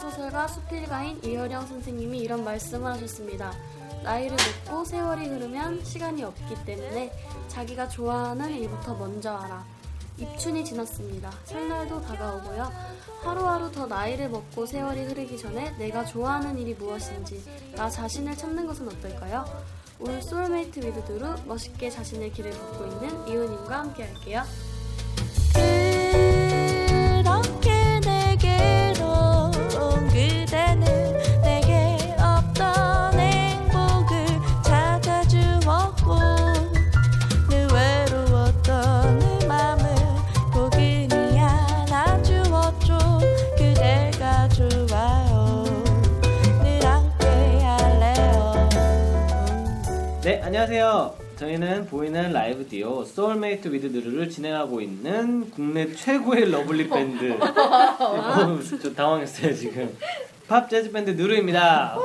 소설가 수필가인 이어령 선생님이 이런 말씀을 하셨습니다. 나이를 먹고 세월이 흐르면 시간이 없기 때문에 자기가 좋아하는 일부터 먼저 하라. 입춘이 지났습니다. 설날도 다가오고요. 하루하루 더 나이를 먹고 세월이 흐르기 전에 내가 좋아하는 일이 무엇인지 나 자신을 찾는 것은 어떨까요? 오늘 Soulmate With 누르 멋있게 자신의 길을 걷고 있는 이호님과 함께 할게요. 안녕하세요. 저희는 보이는 라이브 라디오 Soulmate With 누르를 진행하고 있는 국내 최고의 러블리 밴드. 어, 좀 당황했어요, 지금. 팝 재즈 밴드 누르입니다.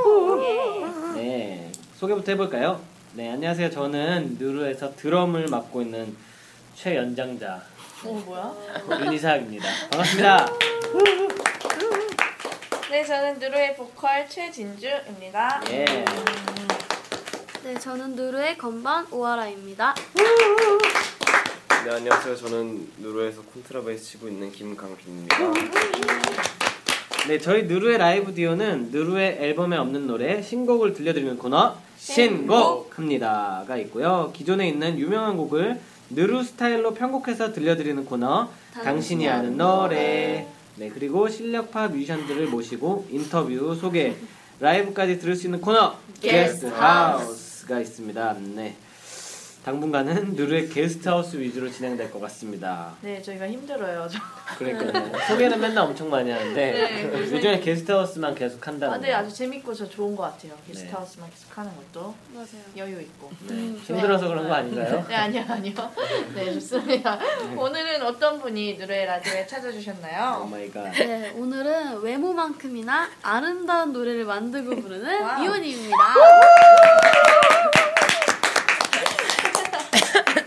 네, 소개부터 해볼까요? 네, 안녕하세요. 저는 누르에서 드럼을 맡고 있는 최연장자 어 뭐야? 윤이삭입니다. 반갑습니다. 네 저는 누르의 보컬 최진주입니다. 예. 네, 저는 누르의 건반 오하라입니다. 네 안녕하세요. 저는 누르에서 콘트라베이스 치고 있는 김강빈입니다. 네, 저희 누르의 라이브 디오는 누르의 앨범에 없는 노래 신곡을 들려드리는 코너 신곡합니다가 있고요. 기존에 있는 유명한 곡을 누르 스타일로 편곡해서 들려드리는 코너 당신이 아는 노래. 네, 그리고 실력파 뮤지션들을 모시고 인터뷰, 소개, 라이브까지 들을 수 있는 코너 게스트 하우스 가 있습니다. 네. 당분간은 누르의 게스트 하우스 위주로 진행될 것 같습니다. 네 저희가 힘들어요. 저. 그러니까 소개는 맨날 엄청 많이 하는데 네. 요즘에 게스트하우스만 계속 한다는 아, 네 아주 재밌고 저 좋은 것 같아요. 게스트하우스만 네. 계속 하는 것도 맞아요. 여유 있고. 힘들어서 그런 거 아닌가요? 네 아니요 아니요. 네 좋습니다. 오늘은 어떤 분이 누르의 라디오에 찾아주셨나요? Oh my God. 네, 오늘은 외모만큼이나 아름다운 노래를 만들고 부르는 wow. 이호입니다.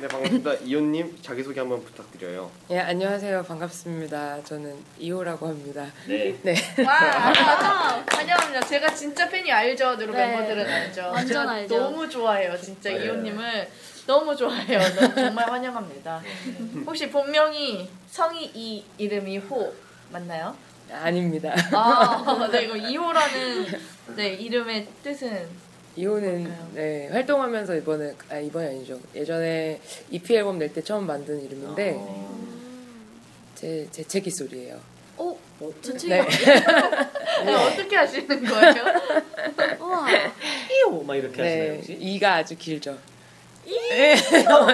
네 반갑습니다. 이호님 자기 소개 한번 부탁드려요. 예, 안녕하세요. 반갑습니다. 저는 이호라고 합니다. 네. 네. 와 아, 환영합니다. 제가 진짜 팬이 알죠 누르 네. 멤버들은 알죠. 완전 제가 알죠. 너무 좋아해요 진짜 맞아요. 이호님을 너무 좋아해요. 너무 정말 환영합니다. 혹시 본명이 성이 이 이름이 호 맞나요? 아닙니다. 아, 네, 이거 이호라는 네 이름의 뜻은 이호는? 네, 활동하면서 이번에 아 이번이 아니죠. 예전에 EP 앨범 낼 때 처음 만든 이름인데 어. 제 재채기 소리예요. 오, 저치 네. 네, 어떻게 하시는 거예요? 우와. 이오 막 이렇게 하시나요 네. 혹시? 이가 아주 길죠. 네.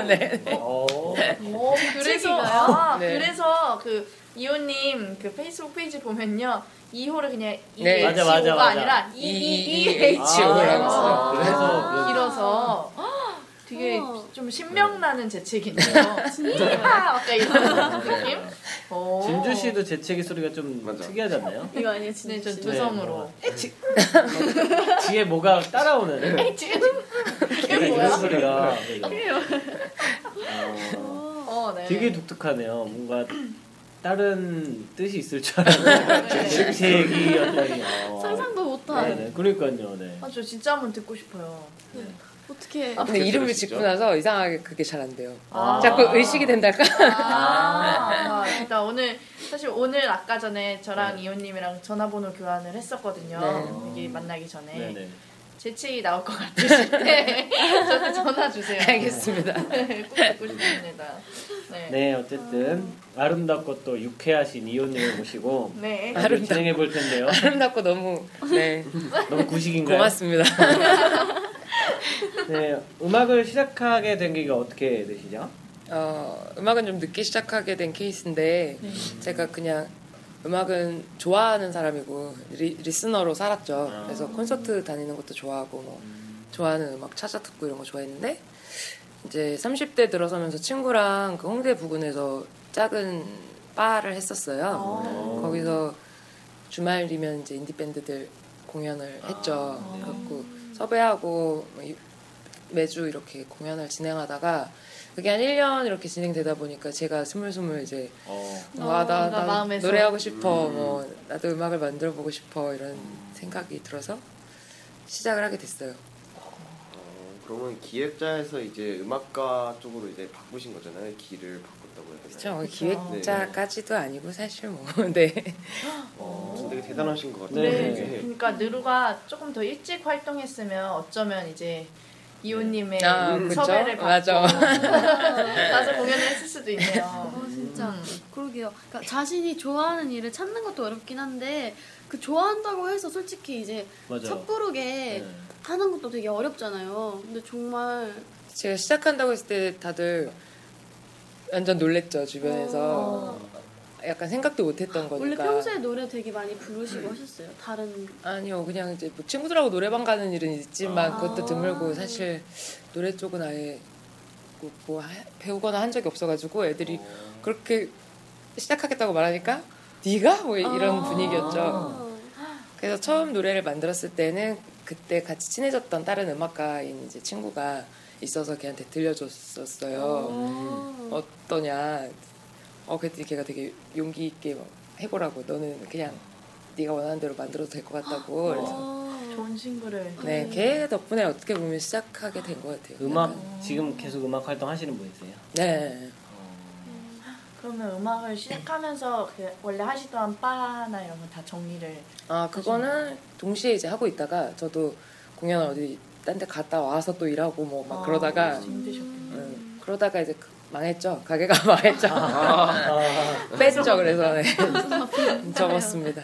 네. 어. 오, 그래서 재채기가요? 아, 네. 그래서 그 이호님 그 페이스북 페이지 보면요 이호를 그냥 네. E 맞아, 맞아, H O가 맞아. 아니라 E E E H H O O 라고 라고 써요. 그래서 길어서 되게 우와. 좀 신명나는 재채기네요. 진짜 아까 이런 느낌? 오. 진주 씨도 재채기 소리가 좀 맞아. 특이하지 않나요? 이거 아니에요, 네, 진짜. 저 두성으로. 뒤에 뭐가 따라오는 지금 약간 이런 소리가 어, 어, 네. 되게 독특하네요. 뭔가 다른 뜻이 있을 줄 알았는데 네. 재채기였다니. 어. 상상도 못한. 네, 네. 그러니까요. 네. 아, 저 진짜 한번 듣고 싶어요. 어떻게. 근데 이름을 들으시죠? 짓고 나서 이상하게 그게 잘 안 돼요. 아. 자꾸 의식이 된달까? 아, 아, 일단 오늘 사실 오늘 아까 전에 저랑 이호님이랑 전화번호 교환을 했었거든요. 네. 여기 만나기 전에 네네. 재채기 나올 것 같으실 때 저한테 전화 주세요. 알겠습니다. 네, 꼭 듣고 싶습니다. 네. 네, 어쨌든 아름답고 또 유쾌하신 이호님을 모시고 네. 오늘 진행해 볼 텐데요. 아름답고 너무 네 너무 구식인가요? 고맙습니다. 네, 음악을 시작하게 된 계기가 어떻게 되시죠? 어, 음악은 좀 늦게 시작하게 된 케이스인데 제가 그냥 음악은 좋아하는 사람이고 리, 리스너로 살았죠. 그래서 콘서트 다니는 것도 좋아하고 뭐 좋아하는 음악 찾아 듣고 이런 거 좋아했는데 이제 30대 들어서면서 친구랑 그 홍대 부근에서 작은 바를 했었어요. 거기서 주말이면 이제 인디 밴드들 공연을 했죠. 그래갖고 섭외하고 뭐 이- 매주 이렇게 공연을 진행하다가 그게 한 1년 이렇게 진행되다 보니까 제가 스물스물 이제 어. 와, 나, 뭔가 나 마음에서. 노래하고 싶어, 뭐, 나도 음악을 만들어 보고 싶어, 이런 생각이 들어서 시작을 하게 됐어요. 어, 그러면 기획자에서 이제 음악가 쪽으로 이제 바꾸신 거잖아요. 길을 바꿨다고 해야 되나요? 그렇죠. 기획자까지도 아니고 사실 뭐, 네. 어, 진짜 되게 대단하신 것 같아요. 네. 되게. 그러니까 느루가 조금 더 일찍 활동했으면 어쩌면 이제 이호님의 아, 그쵸? 섭외를 받고 맞아. 가서 공연을 했을 수도 있네요. 어, 진짜 음. 그러게요. 그러니까 자신이 좋아하는 일을 찾는 것도 어렵긴 한데 그 좋아한다고 해서 솔직히 이제 맞아요. 섣부르게 네. 하는 것도 되게 어렵잖아요. 근데 정말 제가 시작한다고 했을 때 다들 완전 놀랬죠, 주변에서. 약간 생각도 못 했던 거니까. 원래 평소에 노래 되게 많이 부르시고 하셨어요. 다른 아니요, 그냥 이제 뭐 친구들하고 노래방 가는 일은 있지만 아. 그것도 드물고 사실 노래 쪽은 아예 뭐, 뭐 하- 배우거나 한 적이 없어가지고 애들이 그렇게 시작하겠다고 말하니까 네가 뭐 이런 아. 분위기였죠. 그래서 처음 노래를 만들었을 때는 그때 같이 친해졌던 다른 음악가인 이제 친구가 있어서 걔한테 들려줬었어요. 어. 어떠냐. 어, 그랬더니 걔가 되게 용기 있게 막 해보라고. 너는 그냥 네가 원하는 대로 만들어도 될 것 같다고. 그래서 어. 좋은 친구를 네, 걔 덕분에 어떻게 보면 시작하게 된 것 같아요. 음악 약간. 지금 계속 음악 활동 하시는 분이세요? 네. 그러면 음악을 시작하면서 그 원래 하시던 바나 이런 거 다 정리를 아, 그거는 동시에 이제 하고 있다가 저도 공연 어디 딴 데 갔다 와서 또 일하고 뭐막 그러다가 아, 힘드셨군요. 음, 그러다가 이제 그- 망했죠. 가게가 망했죠. 아, 뺐죠. 그래서 네. 접었습니다.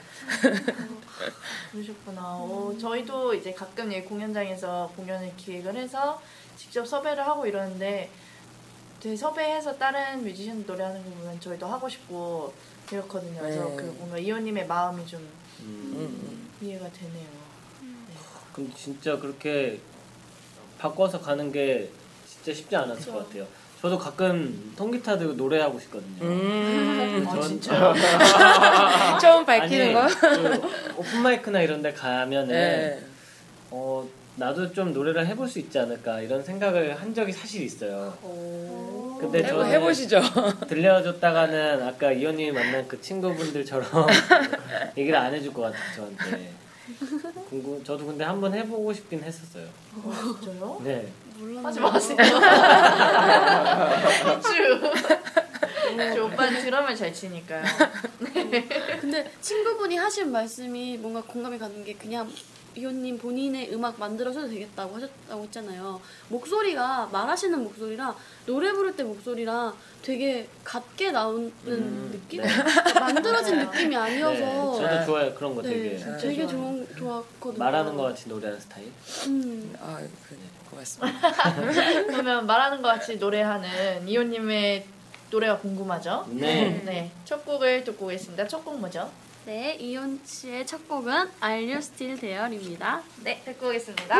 그러셨구나. 오, 저희도 이제 가끔 이 공연장에서 공연을 기획을 해서 직접 섭외를 하고 이러는데 되게 섭외해서 다른 뮤지션 노래하는 거 보면 저희도 하고 싶고 그렇거든요. 그래서 네. 그 뭔가 이호님의 마음이 좀 음. 음, 이해가 되네요. 그럼 진짜 그렇게 바꿔서 가는 게 진짜 쉽지 않았을 것 같아요. 저도 가끔 통기타 들고 노래하고 싶거든요. 음. 아 전- 진짜요? 처음 밝히는 거? 아니, 그 오픈마이크나 이런 데 가면은 네. 어, 나도 좀 노래를 해볼 수 있지 않을까 이런 생각을 한 적이 사실 있어요. 근데 저는 해보시죠. 들려줬다가는 아까 이현님이 만난 그 친구분들처럼 얘기를 안 해줄 것 같아요 저한테. 궁금, 저도 근데 한번 해보고 싶긴 했었어요. 진짜요? 네. 몰랐네. 하지 마세요. 쭈. 저 오빠는 드럼을 잘 치니까요. 근데 친구분이 하신 말씀이 뭔가 공감이 가는 게 그냥 이호님 본인의 음악 만들어셔도 되겠다고 하셨다고 했잖아요. 목소리가 말하시는 목소리랑 노래 부를 때 목소리랑 되게 같게 나오는 느낌? 네. 만들어진 맞아요. 느낌이 네. 아니어서 저도 좋아요 그런 거 네, 되게 되게 좋아요. 좋은 좋았거든요. 말하는 것 같이 노래하는 스타일. 음. 아, 그, 고맙습니다. 그러면 말하는 것 같이 노래하는 이호님의 노래가 궁금하죠? 네. 네. 첫 곡을 듣고 오겠습니다. 첫 곡 뭐죠? 네, 이혼 씨의 첫 곡은 Are You Still There입니다. 네, 듣고 오겠습니다.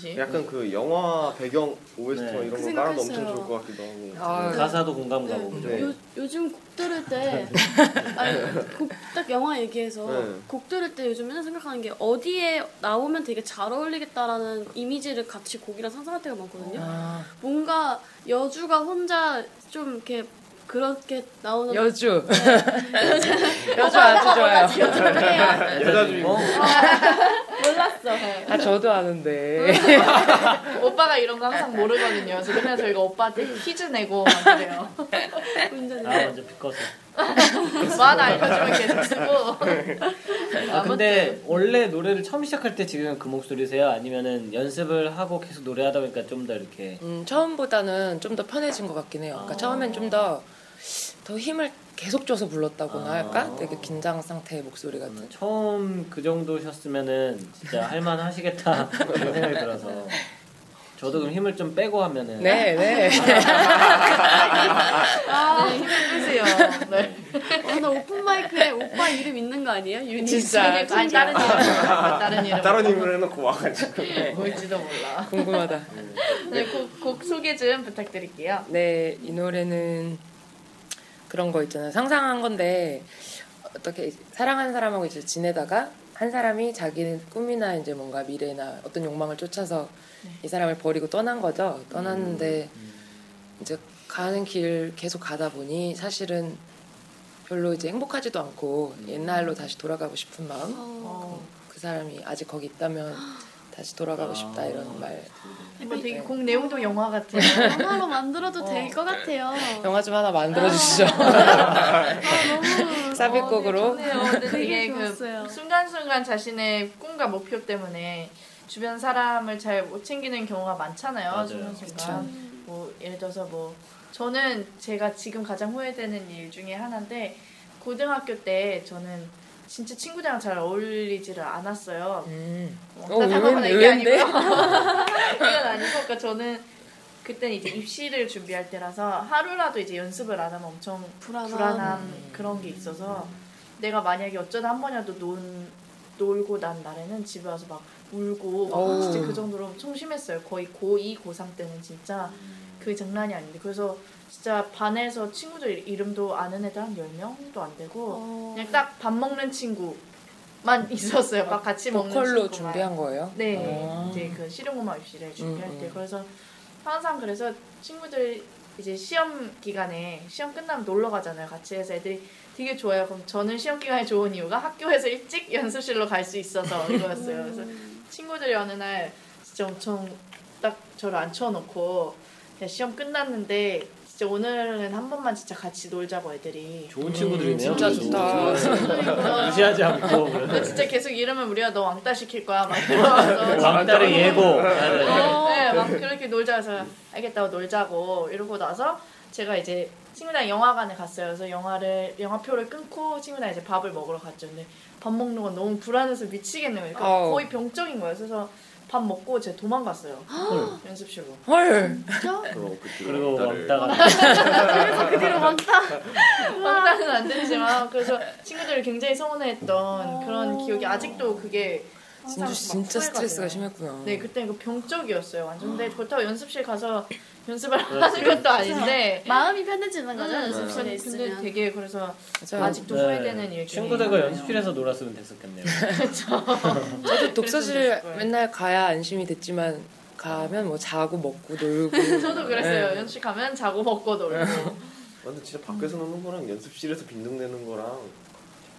듯이. 약간 그 영화 배경 OST 네. 이런 그 거 깔아도 엄청 생각했어요. 좋을 것 같기도 하고. 아, 가사도 공감 가고 그죠? 네. 요, 요즘 곡 들을 때, 아니, 곡, 딱 영화 얘기해서, 네. 곡 들을 때 요즘 맨날 생각하는 게 어디에 나오면 되게 잘 어울리겠다라는 이미지를 같이 곡이랑 상상할 때가 많거든요. 아, 뭔가 여주가 혼자 좀 이렇게 그렇게 나오는 여주. 여주 아주 좋아요. 여자 주인공. 몰랐어. 아, 저도 아는데. 오빠가 이런 거 항상 모르거든요. 그래서 맨날 저희가 오빠한테 퀴즈 내고 막 그래요. 나 먼저 비꺼서. 뭐 하나 알려주면 계속 쓰고. 아 근데 원래 노래를 처음 시작할 때 지금 그 목소리세요? 아니면은 연습을 하고 계속 노래하다 보니까 좀 더 이렇게 음, 처음보다는 좀 더 편해진 것 같긴 해요. 그러니까 처음엔 좀 더 더 힘을 계속 줘서 불렀다고나 아. 할까? 되게 긴장 상태의 목소리 같은. 처음 그 정도셨으면은 진짜 할만 하시겠다 그런 생각이 들어서 저도 그럼 힘을 좀 빼고 하면은 네, 네. 아, 힘을 빼세요. 네. 어, 나 오픈 마이크에 오빠 이름 있는 거 아니에요? 유니 진짜, 아니, 다른 이름. 다른 이름. 다른 인물 해놓고 와가지고. 뭘지도 몰라. 궁금하다. 네, 곡, 곡 소개 좀 부탁드릴게요. 네, 이 노래는 그런 거 있잖아요. 상상한 건데 어떻게 사랑하는 사람하고 이제 지내다가 한 사람이 자기는 꿈이나 이제 뭔가 미래나 어떤 욕망을 쫓아서 이 사람을 버리고 떠난 거죠. 떠났는데 이제 가는 길 계속 가다 보니 사실은 별로 이제 행복하지도 않고 옛날로 다시 돌아가고 싶은 마음. 어, 그 사람이 아직 거기 있다면 다시 돌아가고 싶다 이런 말. 이거 되게 곡 내용도 영화 같아요. 영화로 만들어도 될 것 같아요. 영화 좀 하나 만들어 주시죠. 너무 삽입곡으로. 어, 네, 좋네요. 근데 되게 되게 좋았어요. 그 순간순간 자신의 꿈과 목표 때문에 주변 사람을 잘 못 챙기는 경우가 많잖아요. 맞아요. 순간순간. 뭐 예를 들어서 뭐 저는 제가 지금 가장 후회되는 일 중에 하나인데 고등학교 때 저는 진짜 친구들이랑 잘 어울리지를 않았어요. 음. 뭐 어, 답답하거나 의외- 이게? 아니고요. 이건 아니고 그러니까 저는 그때는 이제 입시를 준비할 때라서 하루라도 이제 연습을 안 하면 엄청 불안한. 불안한 그런 게 있어서 내가 만약에 어쩌다 한 번이라도 논, 놀고 난 날에는 집에 와서 막 울고 막 어우. 진짜 그 정도로 엄청 심했어요. 거의 고2, 고3 때는 진짜 그 장난이 아닌데 그래서 진짜 반에서 친구들 이름도 아는 애들 한 10명도 안 되고 어. 그냥 딱 밥 먹는 친구만 있었어요. 막 같이 먹는 친구만. 준비한 거예요? 네, 아. 이제 그 실용음악 입시를 준비할 음, 때 음. 그래서 항상 그래서 친구들 이제 시험 기간에 시험 끝나면 놀러 가잖아요. 같이 해서 애들이 되게 좋아요. 그럼 저는 시험 기간에 좋은 이유가 학교에서 일찍 연습실로 갈 수 있어서 이거였어요. 그래서 친구들이 어느 날 진짜 엄청 딱 저를 앉혀놓고 시험 끝났는데 진짜 오늘은 한 번만 진짜 같이 놀자고 애들이 좋은 친구들이네요. 진짜 그래도. 좋다. 무시하지 않고. 근데 진짜 계속 이러면 우리가 너 왕따 시킬 거야 막 이러면서 왕따를 예고. 네, 막 그렇게 놀자 해서 알겠다고 놀자고 이러고 나서 제가 이제 친구랑 영화관에 갔어요. 그래서 영화를 영화표를 끊고 친구랑 이제 밥을 먹으러 갔죠. 근데 밥 먹는 건 너무 불안해서 미치겠네요. 그러니까 어. 거의 병적인 거예요. 그래서 밥 먹고 제가 도망갔어요. 연습실로. 헐. 그리고 그 그리고 왕따가 그 뒤로 왕따. 왕따는 안 됐지만 그래서 친구들이 굉장히 서운해했던 그런 기억이 아직도 그게 진주 막 진짜 스트레스가 돼요. 심했구나. 네, 그때 그 병적이었어요. 완전. 근데 그렇다고 연습실 가서 연습을 하는 것도 아닌데. 마음이 편해지는 거죠 음, 연습실에 근데 있으면. 되게 그래서 맞아요. 아직도 후회되는 일 중에 친구들과. 연습실에서 놀았으면 됐었겠네요. 저도 독서실 맨날 가야 안심이 됐지만 가면 뭐 자고 먹고 놀고. 저도 그랬어요. 네. 연습실 가면 자고 먹고 놀고 근데 진짜 밖에서 노는 거랑 연습실에서 빈둥대는 거랑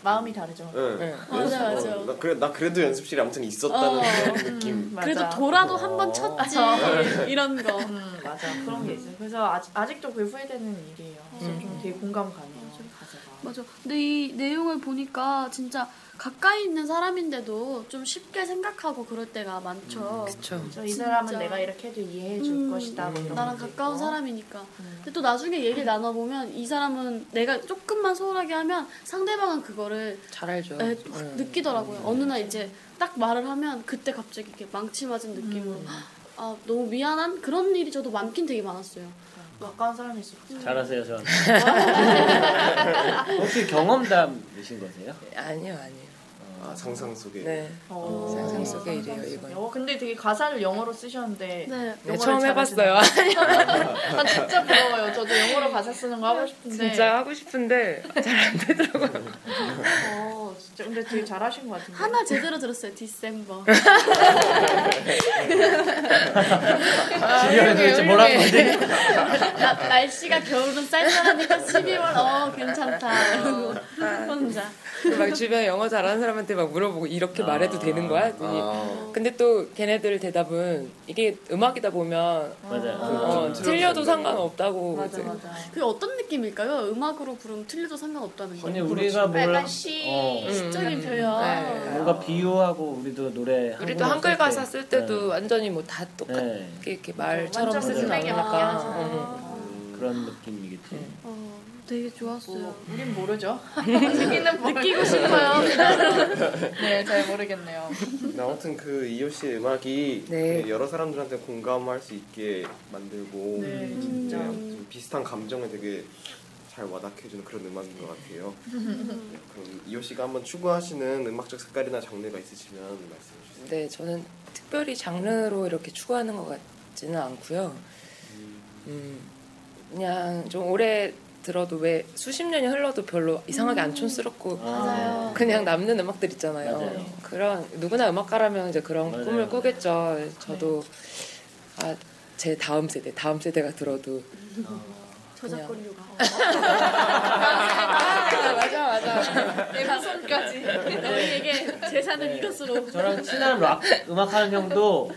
마음이 다르죠. 응. 네. 맞아, 맞아. 어, 나, 그래, 나 그래도 연습실에 아무튼 있었다는 어. 그런 느낌 음. 그래도 돌아도 한번 어. 쳤지 이런 거. 음, 맞아. 그런 게 있어요. 그래서 아직, 아직도 그게 후회되는 일이에요. 그래서 좀 되게 공감 가네요. 맞아. 근데 이 내용을 보니까 진짜 가까이 있는 사람인데도 좀 쉽게 생각하고 그럴 때가 많죠. 그쵸. 저이 사람은 진짜. 내가 이렇게 해도 이해해 줄 음, 것이다. 뭐 이런 나랑 가까운 있고. 사람이니까. 음. 근데 또 나중에 얘기를 나눠보면 이 사람은 내가 조금만 소홀하게 하면 상대방은 그거를 잘 알죠. 에, 네. 느끼더라고요. 어느 날 이제 딱 말을 하면 그때 갑자기 이렇게 망치 맞은 느낌으로 음. 아 너무 미안한 그런 일이 저도 많긴 되게 많았어요. 가까운 사람일수록 잘하세요, 전. 혹시 경험담이신 거세요? 아니요, 아니요. 아, 상상 속에 네. 어, 상상 속의 일이에요, 이건. 어, 근데 되게 가사를 영어로 쓰셨는데 네. 네, 처음. 해봤어요. 아 진짜 부러워요. 저도 영어로 가사 쓰는 거 하고 싶은데. 진짜 하고 싶은데 잘 안 되더라고요. 어 진짜 근데 되게 잘하신 것 같은데. 하나 제대로 들었어요. December. 주변에 도대체 뭐라고 하지? 나, 날씨가 겨울은 쌀쌀하니까 12월 어 괜찮다. 이러고 혼자. 막 주변에 영어 잘하는 사람한테 막 물어보고 이렇게 말해도 되는 거야? 아, 근데 또 걔네들 대답은 이게 음악이다 보면 맞아요. 어, 좀 틀려도 상관없다고 맞아. 맞아. 그게 어떤 느낌일까요? 음악으로 부르면 틀려도 상관없다는 거. 아니 우리가 뭘 약간 어, 시적인 음. 표현. 네. 뭔가 비유하고 우리도 노래 우리도 한글 쓸 가사 때. 쓸 때도 네. 완전히 뭐 다 똑같게 네. 이렇게 말처럼 완전 쓰진 스펙이 않으니까. 음. 그런 느낌이겠지. 어, 되게 좋았어요. 뭐, 우린 모르죠. 느끼는 느끼고 싶어요. 네, 잘 모르겠네요. 아무튼 그 이효 씨의 음악이 네. 그 여러 사람들한테 공감할 수 있게 만들고 네, 네, 진짜. 좀 비슷한 감정을 되게 잘 와닿게해주는 그런 음악인 것 같아요. 네, 그럼 이효 씨가 한번 추구하시는 음악적 색깔이나 장르가 있으시면 말씀해 주세요. 네, 저는 특별히 장르로 이렇게 추구하는 것 같지는 않고요. 음, 그냥 좀 오래 들어도 왜 수십 년이 흘러도 별로 이상하게 안 촌스럽고 맞아요. 그냥 남는 음악들 있잖아요. 맞아요. 그런 누구나 음악가라면 이제 그런 맞아요. 꿈을 꾸겠죠. 저도 아, 제 다음 세대, 다음 세대가 들어도 저작권료가. 아, 맞아 맞아. 내 후손까지. 너희에게 재산을 이것으로. 저랑 친한 락 음악 하는 형도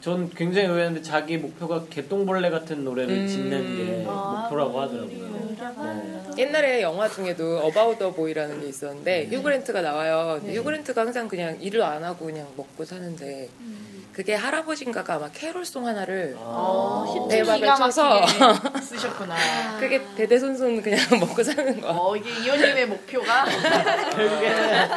전 굉장히 의외였는데 자기 목표가 개똥벌레 같은 노래를 음. 짓는 게 아, 목표라고 하더라고요. 네. 옛날에 영화 중에도 About the Boy라는 게 있었는데 휴그랜트가 나와요. 근데 휴그랜트가 항상 그냥 일을 안 하고 그냥 먹고 사는데 그게 할아버지인가가 아마 캐롤송 하나를 어, 대박을 기가 쳐서 막히게 쓰셨구나. 그게 대대손손 그냥 먹고 사는 거. 어, 이게 이호님의 목표가 결국에는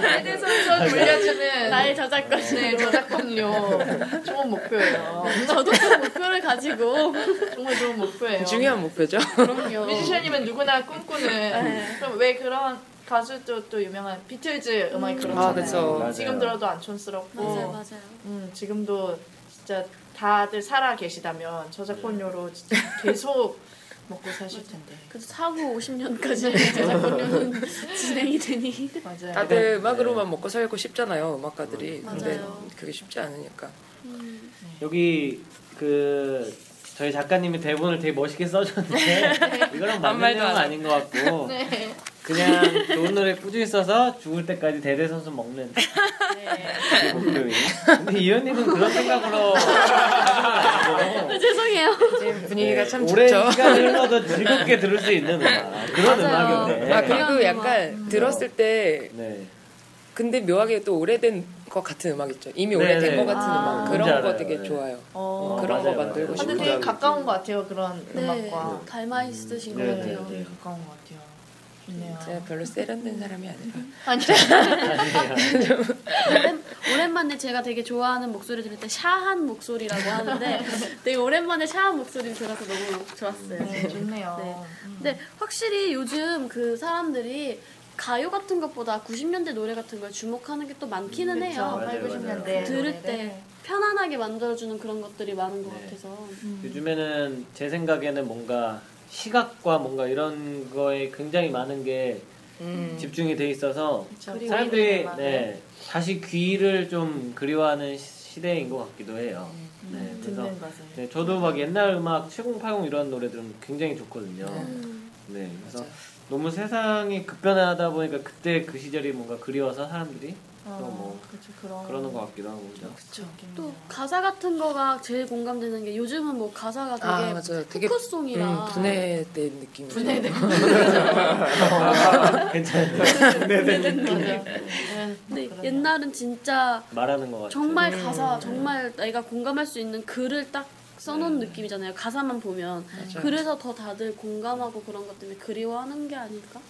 대대손손 돌려주는 나의 저작권. 네, 저작권료 좋은 목표예요. 저도 그 목표를 가지고 정말 좋은 목표예요. 중요한 목표죠. 그럼요. 뮤지션이면 누구나 꿈꾸는 네. 그럼 왜 그런 가수도 또 유명한 비틀즈 음악이 음. 그렇잖아요. 아, 그쵸. 맞아요. 지금 들어도 안 촌스럽고 맞아요, 맞아요. 음, 지금도 진짜 다들 살아 계시다면 저작권료로 진짜 계속 먹고 사실 텐데. 그래서 차후 50년까지 저작권료는 진행이 되니. 맞아요. 다들 음악으로만 먹고 살고 싶잖아요, 음악가들이. 근데 맞아요. 그게 쉽지 않으니까. 음. 여기 그 저희 작가님이 대본을 되게 멋있게 써줬는데 이거랑 맞는 해. 아닌 것 같고 네. 그냥 좋은 노래 꾸준히 써서 죽을 때까지 대대손손 먹는 네. 목표인. 근데 이현님은 그런 생각으로 죄송해요. 지금 분위기가 참 오랜 좋죠. 시간이 흘러도 즐겁게 들을 수 있는 음악 그런 맞아요. 음악인데. 아, 그리고 약간 음악. 들었을 때, 네. 근데 묘하게 또 오래된 것 같은 음악 있죠. 이미 네, 오래된 네. 것 같은 아. 음악. 그런 거 알아요. 되게 네. 좋아요. 어, 그런 맞아요, 거 만들고. 싶어요. 근데 되게 가까운 것 같아요 그런 네, 음악과. 닮아 있으신 것 네, 같아요. 되게 가까운 것 같아요. 좋네요. 제가 별로 세련된 사람이 아니라. 아니, 오랜, 오랜만에 제가 되게 좋아하는 목소리 들을 때 샤한 목소리라고 하는데 되게 오랜만에 샤한 목소리를 들어서 너무 좋았어요. 네, 좋네요. 네. 음. 근데 확실히 요즘 그 사람들이 가요 같은 것보다 90년대 노래 같은 걸 주목하는 게 또 많기는 해요. 맞아요, 8, 90년대 맞아요. 들을 때 편안하게 만들어주는 그런 것들이 많은 것 네. 같아서. 요즘에는 제 생각에는 뭔가 시각과 뭔가 이런 거에 굉장히 많은 게 음. 집중이 돼 있어서 그리고 사람들이. 네, 다시 귀를 좀 그리워하는 시- 시대인 것 같기도 해요. 네, 음, 그래서. 네, 저도 막 옛날 음악 7080 이런 노래들은 굉장히 좋거든요. 음. 네, 그래서 맞아요. 너무 세상이 급변하다 보니까 그때 그 시절이 뭔가 그리워서 사람들이 어, 또뭐 그쵸, 그런 그러는 것 같기도 하고 그죠. 그쵸. 또 가사 같은 거가 제일 공감되는 게 요즘은 뭐 가사가 되게 아, 맞아요. 되게 포크송이라 음, 분해된 느낌이죠. 분해된 괜찮은데 맞아요. 근데 옛날은 진짜 말하는 것 같아요. 정말 음. 가사 정말 내가 공감할 수 있는 글을 딱 써놓은 네. 느낌이잖아요. 가사만 보면 맞아요. 그래서 더 다들 공감하고 그런 것 때문에 그리워하는 게 아닐까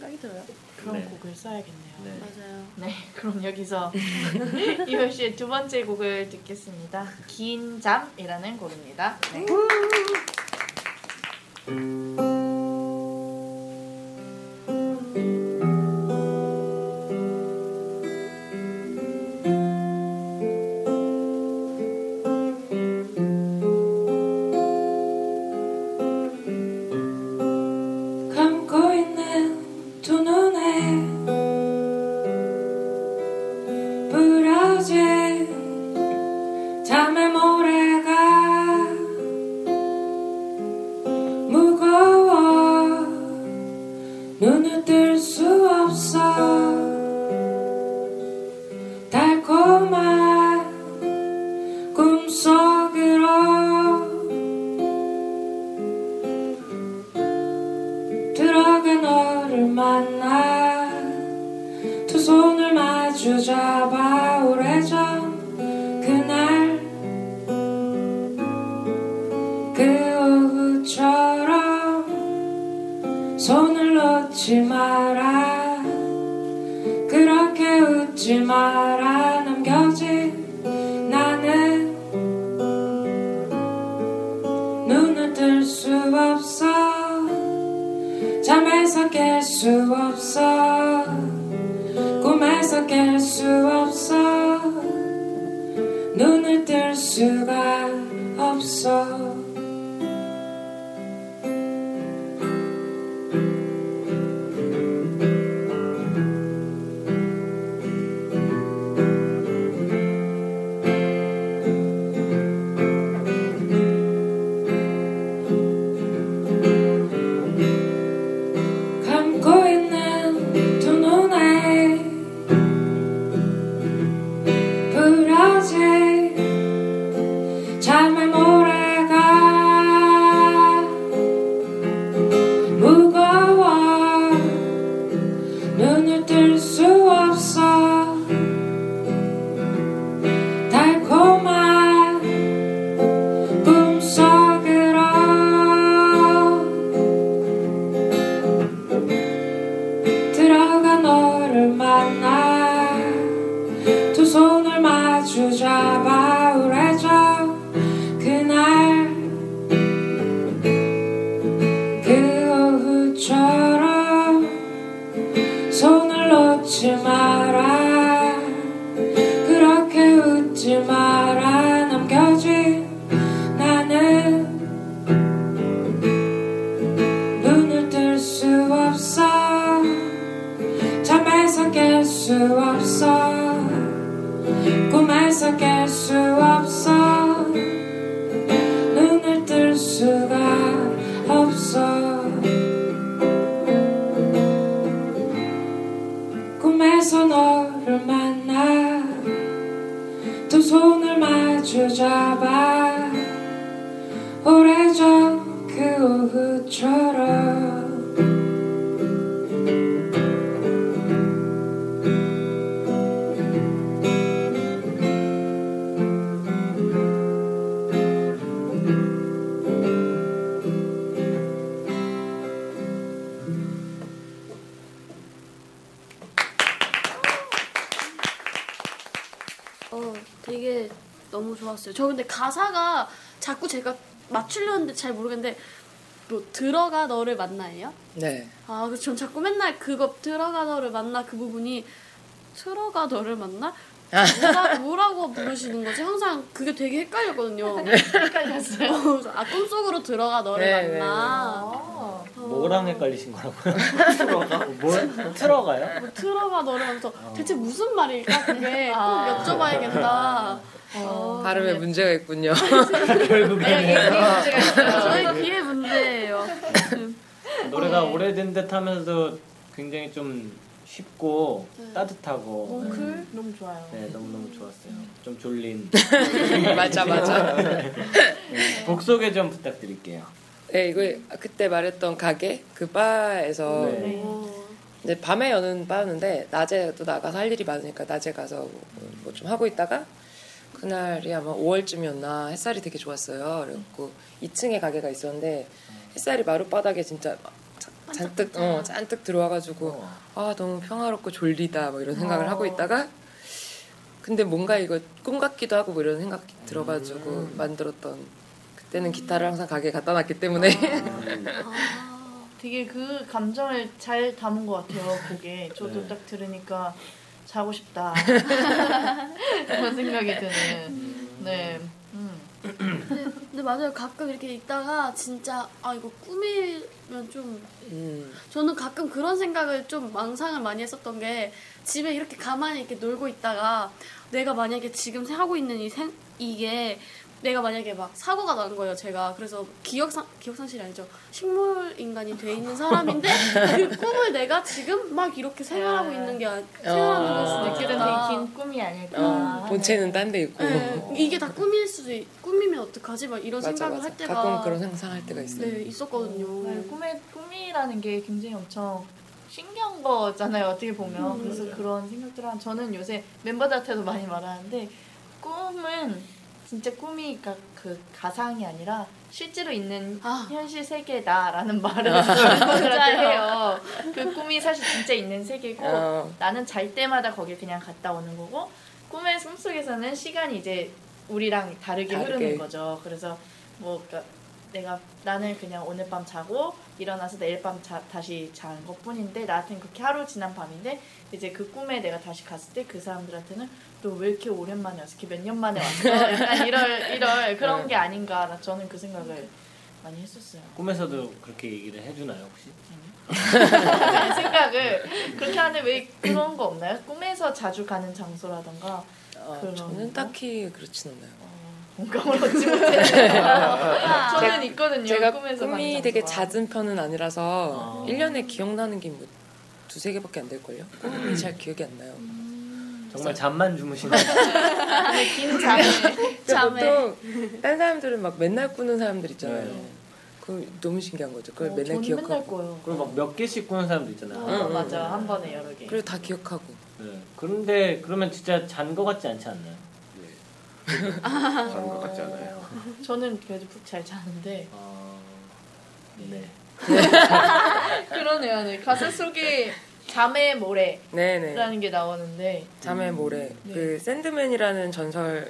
생각이 들어요. 그런 네. 곡을 써야겠네요. 네. 맞아요. 네, 그럼 여기서 이효 씨의 두 번째 곡을 듣겠습니다. 긴 잠이라는 곡입니다. 네. 없 너무 좋았어요. 저 근데 가사가 자꾸 제가 맞추려는데 잘 모르겠는데 뭐 들어가 너를 만나예요? 네. 아, 그래서 전 자꾸 맨날 그거 들어가 너를 만나 그 부분이 들어가 너를 만나? 뭐라, 뭐라고 부르시는 거지? 항상 그게 되게 헷갈렸거든요. 헷갈렸어요. 아, 꿈속으로 들어가 너를 네, 네, 만나. 아, 뭐랑 헷갈리신 거라고요? 틀어가? 뭘 틀어가요? 뭐 들어가 너를 하면서 대체 무슨 말일까? 그게 꼭 아. 여쭤봐야겠다. 어, 발음에 문제가 있군요. 결국에는 저희 귀의 문제예요. 노래가 오래된 듯 하면서 굉장히 좀 쉽고 따뜻하고 몽클 너무 좋아요. 네 너무 너무 좋았어요. 좀 졸린 맞아 맞아. 네, 곡 소개 좀 부탁드릴게요. 네 이거 그때 말했던 가게 그 바에서 네. 이제 밤에 여는 바였는데 낮에 또 나가서 할 일이 많으니까 낮에 가서 뭐 좀 하고 있다가 그날이 아마 5월쯤이었나 햇살이 되게 좋았어요. 그래갖고 2층에 가게가 있었는데 햇살이 마룻바닥에 진짜 자- 잔뜩 어, 잔뜩 들어와가지고 아 너무 평화롭고 졸리다 뭐 이런 생각을 하고 있다가 근데 뭔가 이거 꿈 같기도 하고 뭐 이런 생각이 들어가지고 만들었던 그때는 기타를 항상 가게에 갖다 놨기 때문에 되게 그 감정을 잘 담은 것 같아요 곡에. 저도 네. 딱 들으니까 자고 싶다 그런 생각이 드는. 네. 음. 근데 맞아요. 가끔 이렇게 있다가 진짜 아 이거 꿈이면 좀 음, 저는 가끔 그런 생각을 좀 망상을 많이 했었던 게 집에 이렇게 가만히 이렇게 놀고 있다가 내가 만약에 지금 하고 있는 이 생, 이게 내가 만약에 막 사고가 난 거예요. 제가 그래서 기억상 기억상실이 아니죠. 식물 인간이 돼 있는 사람인데 그 꿈을 내가 지금 막 이렇게 생활하고 있는 게 아니- 생활하는 걸 수도 있겠다. 되게 긴 꿈이 아닐까. 어, 본체는 딴 데 있고 네, 이게 다 꿈일 수도 있, 꿈이면 어떡하지? 막 이런 맞아 생각을 맞아 할 때가 가끔 그런 상상할 때가 있어요. 네 있었거든요. 네, 꿈의 꿈이라는 게 굉장히 엄청 신기한 거잖아요. 어떻게 보면 그래서 그런 생각들을 한 저는 요새 멤버들한테도 많이 말하는데 꿈은 진짜 꿈이 가, 그 가상이 아니라 실제로 있는 아. 현실 세계다라는 말을 멤버들한테 해요. 그 꿈이 사실 진짜 있는 세계고 어. 나는 잘 때마다 거길 그냥 갔다 오는 거고 꿈의 꿈속에서는 시간이 이제 우리랑 다르게, 다르게. 흐르는 거죠. 그래서 뭐 그러니까 내가 나는 그냥 오늘 밤 자고 일어나서 내일 밤 자, 다시 잔 것뿐인데 나한테는 그렇게 하루 지난 밤인데 이제 그 꿈에 내가 다시 갔을 때 그 사람들한테는 너왜 이렇게 오랜만에 왔어? 몇 년 만에 왔어? 약간 이럴 이럴 그런 게 아닌가 나 저는 그 생각을 많이 했었어요. 꿈에서도 그렇게 얘기를 해주나요 혹시? 생각을 그렇게 하는데 왜 그런 거 없나요? 꿈에서 자주 가는 장소라던가 어, 그런 저는 거? 딱히 그렇진 않아요. 공감을 얻지 못해요. 저는 있거든요. 제가 꿈에서 꿈이 되게. 잦은 편은 아니라서 어. 1년에 기억나는 게 뭐 두세 개밖에 안 될걸요? 꿈이 잘 기억이 안 나요. 정말 잠만 주무시는 긴 근데 잠에. 보통 딴 사람들은 막 맨날 꾸는 사람들 있잖아요. 네. 그 너무 신기한 거죠. 그걸 어, 맨날 기억하고. 맨날 꿔요. 그리고 막 몇 개씩 꾸는 사람도 있잖아요. 어, 응, 응, 맞아 응. 한 번에 여러 개. 그리고 다 기억하고. 네. 그런데 그러면 진짜 잔 거 같지 않지 않나요? 자는 것 같지 않아요. 저는 그래도 푹 잘 자는데 어... 네. 그러네요. 네. 가사 속에 잠의 모래라는 네네. 게 나오는데 잠의 모래. 네. 그 샌드맨이라는 전설이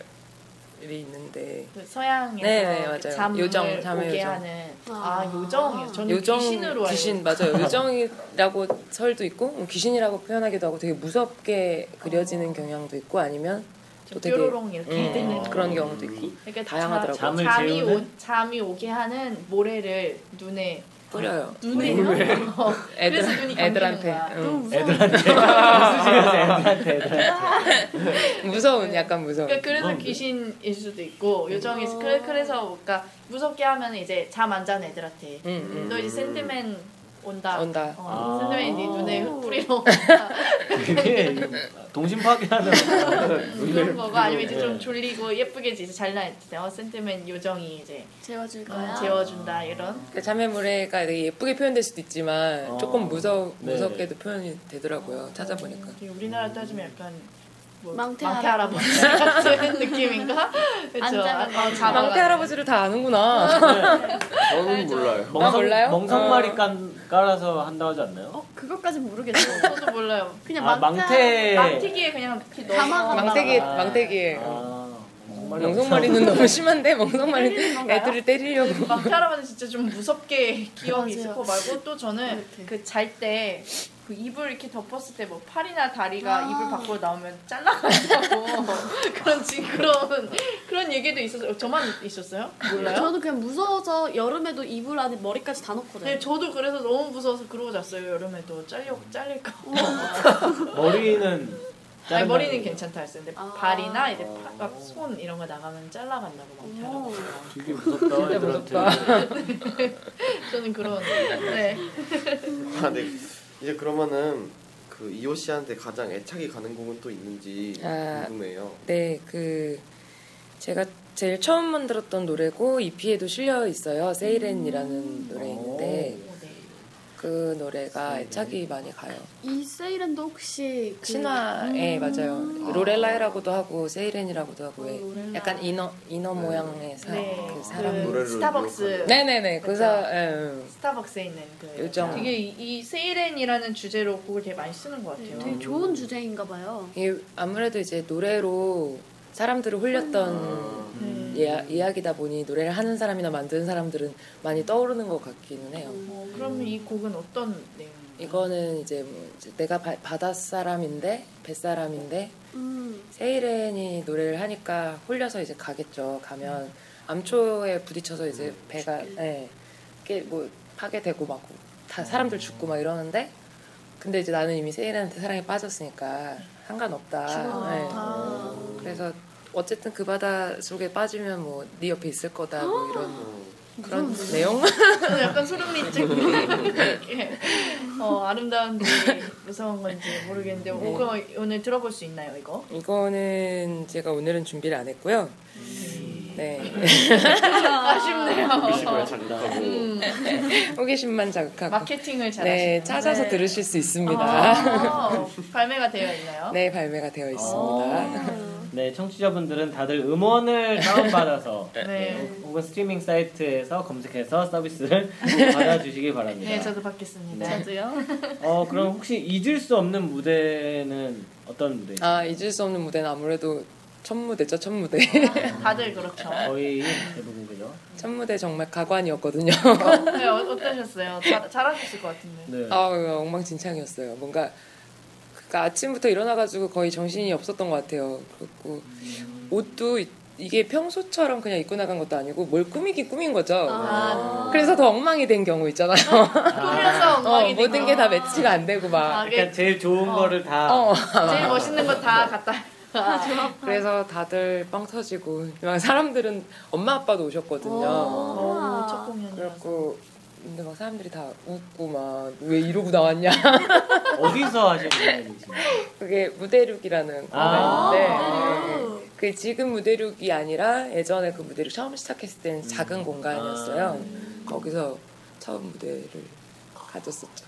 있는데 그 서양에서 네, 네, 그 맞아요. 잠을 요정, 잠의 오게 요정. 하는 아. 아 요정이요. 저는 요정 귀신으로 알고 귀신 맞아요. 요정이라고 설도 있고 뭐 귀신이라고 표현하기도 하고 되게 무섭게 그려지는 경향도 있고 아니면 또 되게 뾰로롱 이렇게 음, 되는 그런 경우도 있고 그러니까 다양하더라고요. 잠을 잠이? 오, 잠이 오게 하는 모래를 눈에 뿌려요. 눈에요? 애들 그래서 눈이 애들한테. 응. 애들한테 애들한테 애들한테 무서운 약간 무서운. 그러니까 그래서 귀신일 수도 있고 요정이 어. 그래 그래서 뭔가 무섭게 하면 이제 잠 안 자는 애들한테 응, 응. 너 이제 샌드맨 온다. 온다. 어, 아. 샌드맨이 네 눈에 오. 뿌리러 온다. 그게 동심 파괴하는 그런 거고 아니면 이제 좀 네. 졸리고 예쁘게 이제 잘날 때 어, 샌드맨 요정이 이제 재워줄 어, 거야. 재워준다 이런. 그 자매물회가 되게 예쁘게 표현될 수도 있지만 어. 조금 무서 네. 무섭게도 표현이 되더라고요. 찾아보니까. 되게 우리나라 따지면 약간 뭐 망태 할아버지 같은 느낌인가? 그렇죠. 아. 망태 할아버지를 다 아는구나. 저는 몰라요. 아, 몰라요? 멍석말이 어. 깐, 깔아서 한다고 하지 않나요? 어, 그것까진 모르겠어. 저도 몰라요. 그냥 아, 망태. 망태. 망튀기에 그냥 담아가- 망태기 아. 망태기에. 아, 멍석말이는 너무 심한데 건가요? 애들을 때리려고. 할아버지 진짜 좀 무섭게 기억이 있을. 거 말고 또 저는. 그 잘 때 그 이불 이렇게 덮었을 때 뭐 팔이나 다리가 아. 이불 밖으로 나오면 잘라간다고 그런 지 그런 그런 얘기도 있었어요. 저만 있었어요? 몰라요? 저는 그냥 무서워서 여름에도 이불 안에 머리까지 다 넣거든요. 네, 저도 그래서 너무 무서워서 그러고 잤어요. 여름에도 잘려 잘릴까. 머리는 아니 머리는 거. 괜찮다 했어요. 근데 아. 발이나 이제 파, 막손 이런 거 나가면 잘라간다고 오. 할아버지가. 되게 무섭다 애들한테. 저는 그런 네. 아, 네. 이제 그러면은 그 이호 씨한테 가장 애착이 가는 곡은 또 있는지 아. 궁금해요. 네, 그 제가 제일 처음 만들었던 노래고 EP에도 실려 있어요. 세이렌이라는 노래 있는데 그 노래가 애착이 많이 가요. 이 세이렌도 혹시 그... 신화에 음. 맞아요. 로렐라이라고도 하고 세이렌이라고도 하고 왜 로렐라. 약간 인어 인어 모양의 사, 네. 그 사람. 노래를 스타벅스 네네네. 그 그쵸. 사. 예. 스타벅스에 있는 그 요정. 되게 이, 이 세이렌이라는 주제로 곡을 되게 많이 쓰는 것 같아요. 되게 좋은 주제인가 봐요. 이게 아무래도 이제 노래로 사람들을 홀렸던 음. 이야, 이야기다 보니 노래를 하는 사람이나 만드는 사람들은 많이 떠오르는 것 같기는 해요. 어, 그러면 이 곡은 어떤 내용? 이거는 이제 뭐 이제 내가 바, 바다 사람인데 뱃사람인데 음. 세이렌이 노래를 하니까 홀려서 이제 가겠죠. 가면 암초에 부딪혀서 이제 배가 예, 이게 뭐 파괴되고 막 다 사람들 죽고 막 이러는데 근데 이제 나는 이미 세이렌한테 사랑에 빠졌으니까 상관없다. 예. 아. 그래서 어쨌든 그 바다 속에 빠지면 뭐 네 옆에 있을 거다 뭐 이런 그런 내용. 약간 소름 끼치고 이렇게 어, 아름다운지 무서운 건지 모르겠는데 네. 오늘 들어볼 수 있나요 이거? 이거는 제가 오늘은 준비를 안 했고요. 네. 아쉽네요. 호기심을 자극하고 음, 호기심만 자극하고. 마케팅을 잘하시네요. 네, 찾아서 네. 들으실 수 있습니다. 아, 발매가 되어 있나요? 네, 발매가 되어 있습니다. 아. 네, 청취자분들은 다들 음원을 다운받아서 네. 혹은 스트리밍 사이트에서 검색해서 서비스를 받아주시기 바랍니다. 네, 저도 받겠습니다. 저도요. 어, 그럼 혹시 잊을 수 없는 무대는 어떤 무대죠? 아, 잊을 수 없는 무대는 아무래도 첫 무대죠, 첫 무대. 다들 그렇죠. 거의 대부분 그죠? 첫 무대 정말 가관이었거든요. 네, 어, 어떠셨어요? 잘, 잘하셨을 것 같은데. 네. 아, 엉망진창이었어요. 뭔가 그러니까 아침부터 일어나가지고 거의 정신이 없었던 것 같아요. 그리고 옷도 이- 이게 평소처럼 그냥 입고 나간 것도 아니고 뭘 꾸미긴 꾸민 거죠. 아, 그래서 더 엉망이 된 경우 있잖아요. 꾸며서 어, 엉망이 된 모든 거. 게다 매치가 안 되고 막. 아, 그러니까 제일 좋은 어. 거를 다 어. 제일 멋있는 거 다 갖다. 그래서 다들 빵 터지고 막 사람들은 엄마 아빠도 오셨거든요. 오, 첫 공연이라서. 그래갖고 근데 막 사람들이 다 웃고 막 왜 이러고 나왔냐. 어디서 하신 분인지 그게 무대륙이라는 아. 공연인데 네. 그 지금 무대륙이 아니라 예전에 그 무대륙 처음 시작했을 때는 작은 공간이었어요. 거기서 처음 무대를 가졌었죠.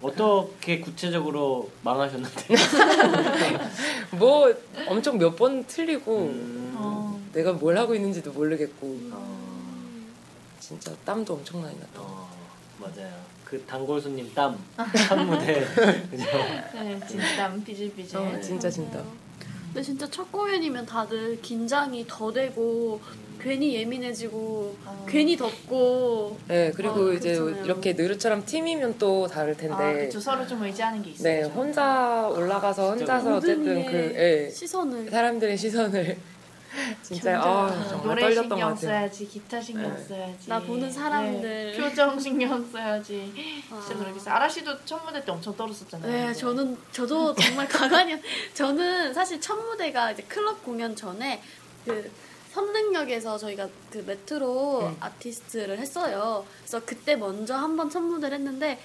어떻게 구체적으로 망하셨는데? 뭐 엄청 몇 번 틀리고 음. 어, 내가 뭘 하고 있는지도 모르겠고 어. 진짜 땀도 엄청 많이 났다. 어, 맞아요. 그 단골 손님 땀첫 무대 그죠? 네, 진땀 삐질삐질. 어, 진짜 진짜. 근데 진짜 첫 공연이면 다들 긴장이 더 되고 괜히 예민해지고 어. 괜히 덥고 네 그리고 아, 이제 그렇잖아요. 이렇게 느르처럼 팀이면 또 다를 텐데. 아, 그쵸. 서로 좀 의지하는 게 있어요. 네 혼자 올라가서 혼자서 모든 어쨌든 그 예, 시선을 사람들의 시선을 진짜 아, 정말 노래 떨렸던 것 신경 같아요. 써야지, 기타 신경 네. 써야지. 나 보는 사람들. 네, 표정 신경 써야지. 아. 진짜 그러겠어. 아라 씨도 첫 무대 때 엄청 떨었었잖아요. 네, 저는 저도 정말 가관이 저는 사실 첫 무대가 이제 클럽 공연 전에 그 선릉역에서 저희가 그 메트로 음. 아티스트를 했어요. 그래서 그때 먼저 한 번 첫 무대를 했는데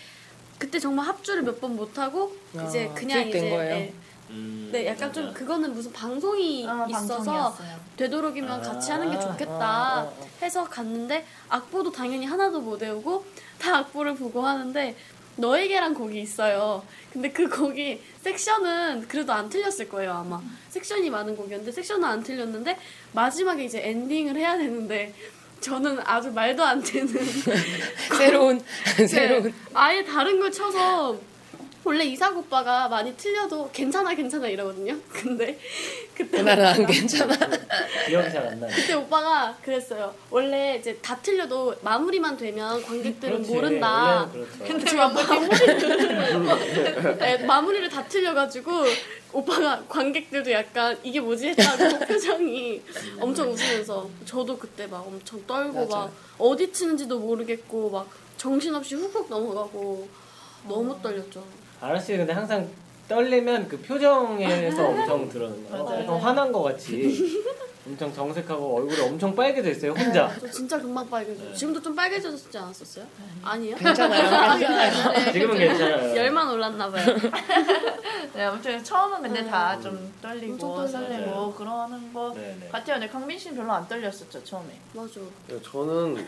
그때 정말 합주를 몇 번 못 하고 이제 아, 그냥 이제 거예요? 예. 음, 네, 약간 좀 맞아. 그거는 무슨 방송이 아, 있어서 방송이었어요. 되도록이면 같이 하는 게 아, 좋겠다 어, 어, 어. 해서 갔는데 악보도 당연히 하나도 못 외우고 다 악보를 보고 하는데 너에게란 곡이 있어요. 근데 그 곡이 섹션은 그래도 안 틀렸을 거예요 아마 섹션이 많은 곡이었는데 섹션은 안 틀렸는데 마지막에 이제 엔딩을 해야 되는데 저는 아주 말도 안 되는 새로운 네, 새로운 아예 다른 걸 쳐서 원래 이삭 오빠가 많이 틀려도 괜찮아 괜찮아 이러거든요. 근데 그때 그날은 안 괜찮아. 기억이 잘 안 나요. 그때 오빠가 그랬어요. 원래 이제 다 틀려도 마무리만 되면 관객들은 그렇지, 모른다. 그렇죠. 근데 제가 마무리를 네, 마무리를 다 틀려가지고 오빠가 관객들도 약간 이게 뭐지 했다고 표정이 엄청 웃으면서 저도 그때 막 엄청 떨고 맞아. 막 어디 치는지도 모르겠고 막 정신없이 훅훅 넘어가고 너무 떨렸죠. 아라 씨 근데 항상 떨리면 그 표정에서 엄청 드러나요. 약간 화난 것 같이 엄청 정색하고 얼굴이 엄청 빨개져 있어요 혼자. 저 진짜 금방 빨개져요. 지금도 좀 빨개졌지 않았었어요? 아니요? 괜찮아요. 네, 지금은 괜찮아요. 열만 올랐나 봐요. 네, 아무튼 처음은 근데 음. 다좀 떨리고 엄청 설레고 떨려요. 그러는 거 네네. 같아요. 근데 강민 씨는 별로 안 떨렸었죠 처음에. 맞아. 네, 저는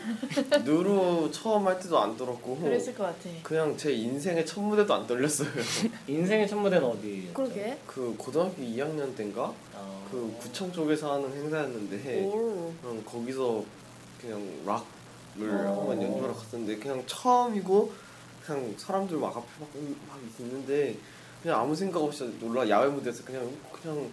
누루 처음 할 때도 안 떨었고 그랬을 것 같아. 그냥 제 인생의 첫 무대도 안 떨렸어요. 인생의 첫 무대는 어디? 그러게. 그 고등학교 2학년 때인가 어... 그 구청 쪽에서 하는 행사였는데 오. 그냥 거기서 그냥 락을 어. 한번 연주하러 갔었는데 그냥 처음이고 그냥 사람들 막 앞에 막, 막 있는데 그냥 아무 생각 없이 놀라 야외 무대에서 그냥 그냥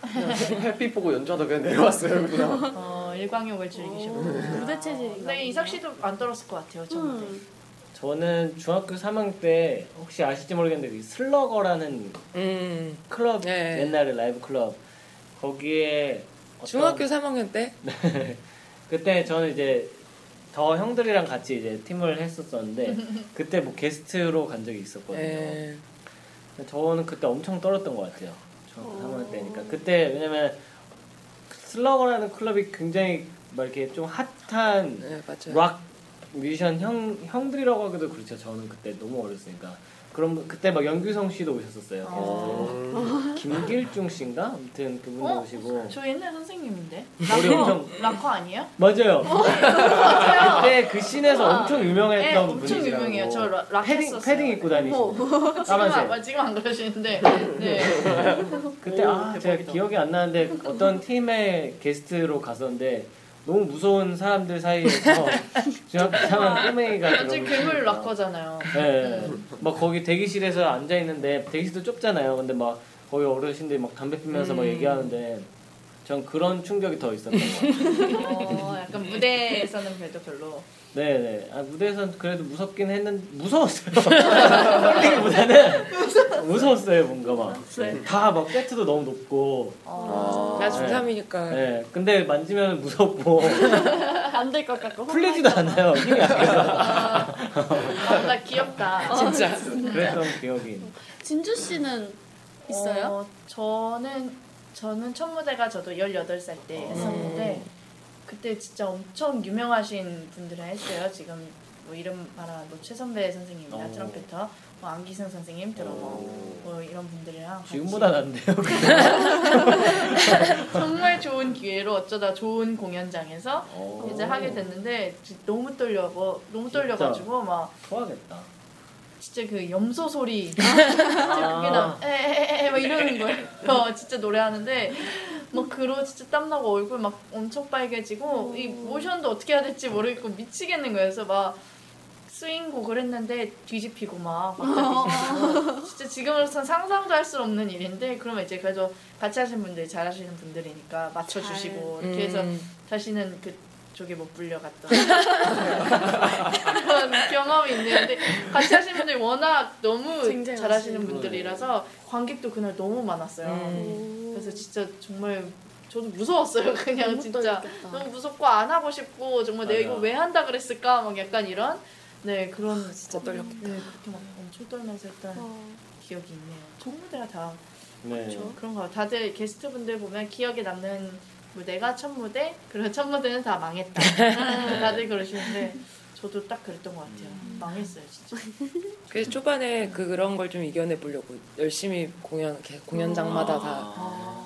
그냥 햇빛 보고 연주하다 그냥 내려왔어요 그냥 어, 일광욕을 즐기시고. 무대 체질인가. 근데 이삭 씨도 안 떨었을 것 같아요 첫 무대. 음. 저는 중학교 3학년 때 혹시 아실지 모르겠는데 그 슬러거라는 음. 클럽 네. 옛날에 라이브 클럽 거기에 어떤- 중학교 3학년 때 그때 저는 이제 더 형들이랑 같이 이제 팀을 했었었는데 그때 뭐 게스트로 간 적이 있었거든요. 예. 근데 저는 그때 엄청 떨었던 것 같아요. 중학교 3학년 때니까 그때 왜냐면 슬러거라는 클럽이 굉장히 막 이렇게 좀 핫한 네, 맞아요. 락 뮤지션 형 형들이라고 하기도 그렇죠. 저는 그때 너무 어렸으니까. 그럼 그때 막 연규성 씨도 오셨었어요. 어. 김길중 씨인가? 아무튼 그분도 어? 뭐 오시고 저 옛날 선생님인데. 머리 엄청 락커 아니에요? 맞아요. 맞아요. 그때 그 씬에서 엄청 네, 유명했던 엄청 분이시라고. 유명해요. 저 락, 락 패딩 했었어요. 패딩 입고 다니시고 까만색. 안, 지금 안 그러시는데. 네. 그때 아 제가 기억이 안 나는데 어떤 팀의 게스트로 갔었는데 너무 무서운 사람들 사이에서 중학교 3학년 꼬맹이가 완전 괴물. 락커잖아요. 네. 막 거기 대기실에서 앉아 있는데 대기실도 좁잖아요. 근데 막 거기 어르신들이 막 담배 피면서 막 음. 얘기하는데 전 그런 충격이 더 있었던 것 같아요. 어, 약간 무대에서는 그래도 별로. 네네. 아, 무대에선 그래도 무섭긴 했는데 무서웠어요. 솔직히보다는 무서웠어요 뭔가 막. 네. 다막 세트도 너무 높고. 어. 나 네. 중3이니까 네. 근데 만지면 무섭고 안 될 것 같고. 풀리지도 않아요. 힘이. 아, 나 귀엽다. 진짜 그랬던 기억이. 진주 씨는 있어요? 어, 저는 저는 첫 무대가 저도 18살 때 했었는데 그때 진짜 엄청 유명하신 분들이랑 했어요. 지금 뭐 이름 말하면 뭐 최선배 선생님이나 오. 트럼페터, 뭐 안기승 선생님, 드러머 뭐 이런 분들이랑 지금보다 낫네요. 정말 좋은 기회로 어쩌다 좋은 공연장에서 오. 이제 하게 됐는데 지- 너무 떨려고 너무. 떨려가지고 막 좋아하겠다. 진짜 그 염소 소리 진짜 그게 나 에에에에 막 이러는 거예요. 어, 진짜 노래하는데 막 그로 진짜 땀나고 얼굴 막 엄청 빨개지고 이 모션도 어떻게 해야 될지 모르겠고 미치겠는 거예요. 그래서 막 스윙 곡을 했는데 뒤집히고 막 뒤집히고 진짜 지금으로선 상상도 할 수 없는 일인데 그러면 이제 그래도 같이 하신 분들이 잘하시는 분들이니까 맞춰주시고 이렇게 해서 음. 다시는 그 쪽에 못 불려갔던 그런 경험이 있는데 같이 하시는 분들이 워낙 너무. 잘하시는 분들이라서 관객도 그날 너무 많았어요. 음. 그래서 진짜 정말 저도 무서웠어요. 그냥 너무 진짜 떨렸겠다. 너무 무섭고 안 하고 싶고 정말 내가 맞아. 이거 왜 한다 그랬을까 막 약간 이런 네 그런 아, 진짜 떨렸겠다. 네 그렇게 막 엄청 떨면서 했던 어, 기억이 있네요. 친구들과 다 네. 그렇죠. 그런 거 다들 게스트분들 보면 기억에 남는 무대가 첫 무대 그리고 첫 무대는 다 망했다. 다들 그러시는데 저도 딱 그랬던 것 같아요. 망했어요 진짜. 그래서 초반에 그 그런 걸 좀 이겨내 보려고 열심히 공연 공연장마다 다 아.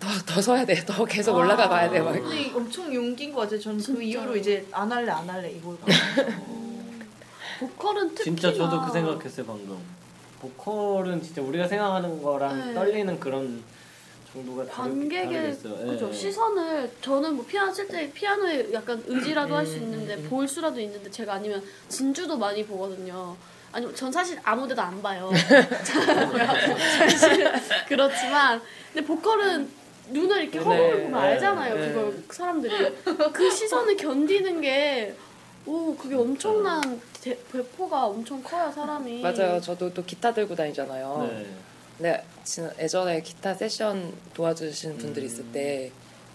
더, 더 서야 돼. 더 계속 올라가 봐야 돼. 막. 근데 엄청 용기인 것 같아요. 저는 그 진짜요. 이후로 이제 안 할래 안 할래 이걸 보컬은 특히나 진짜 저도 그 생각했어요 방금. 보컬은 진짜 우리가 생각하는 거랑 네. 떨리는 그런 정도가 관객의. 예. 그죠 시선을 저는 뭐 피아노 칠 때 피아노에 약간 의지라도 할 수 있는데 볼 수라도 있는데 제가 아니면 진주도 많이 보거든요. 아니 전 사실 아무데도 안 봐요. 사실 그렇지만 근데 보컬은 눈을 이렇게 네, 허공을 보면 네, 알잖아요. 네. 그걸 사람들이 그 시선을 견디는 게 오, 그게 엄청난 대, 배포가 엄청 커요, 사람이. 맞아요. 저도 또 기타 들고 다니잖아요. 네. 네, 진- 예전에 기타 세션 도와주시는 분들이 있을 때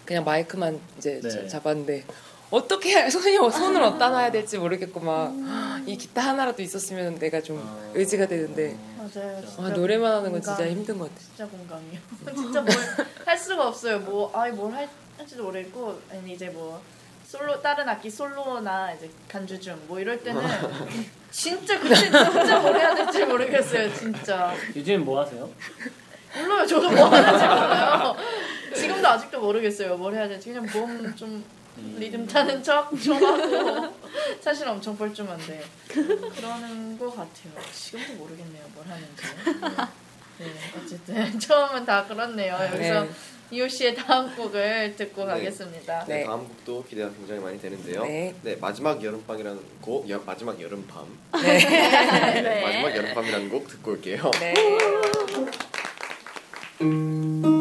그냥 마이크만 이제 네. 자- 잡았는데 어떻게 손이 손을 어디다 놔야 될지 모르겠고 막이 기타 하나라도 있었으면 내가 좀 아. 의지가 되는데 맞아요. 진짜 아, 노래만 하는 건 진짜 공감. 힘든 것 같아. 진짜 공감이요. 진짜 뭘 할 수가 없어요. 뭐 아이 뭘 할, 할지도 모르겠고 아니 이제 뭐 솔로 다른 악기 솔로나 이제 간주 중 뭐 이럴 때는 진짜 그때 진짜 뭘 해야 될지 모르겠어요. 진짜 유진 뭐 하세요? 몰라요. 저도 뭐 하는지 몰라요. 지금도 아직도 모르겠어요. 뭘 해야 될지 그냥 몸 좀 리듬 타는 척 좀 하고 사실 엄청 뻘쭘한데 그러는 것 같아요. 지금도 모르겠네요. 뭘 하는지. 네, 어쨌든 처음은 다 그렇네요. 여기서 네. 이호 씨의 다음 곡을 듣고 네. 가겠습니다. 네, 네. 다음 곡도 기대가 굉장히 많이 되는데요. 네. 네, 마지막 여름밤이라는 곡, 여, 마지막 여름밤, 네. 네, 마지막 여름밤이라는 곡 듣고 올게요. 네.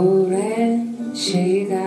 오랜 시간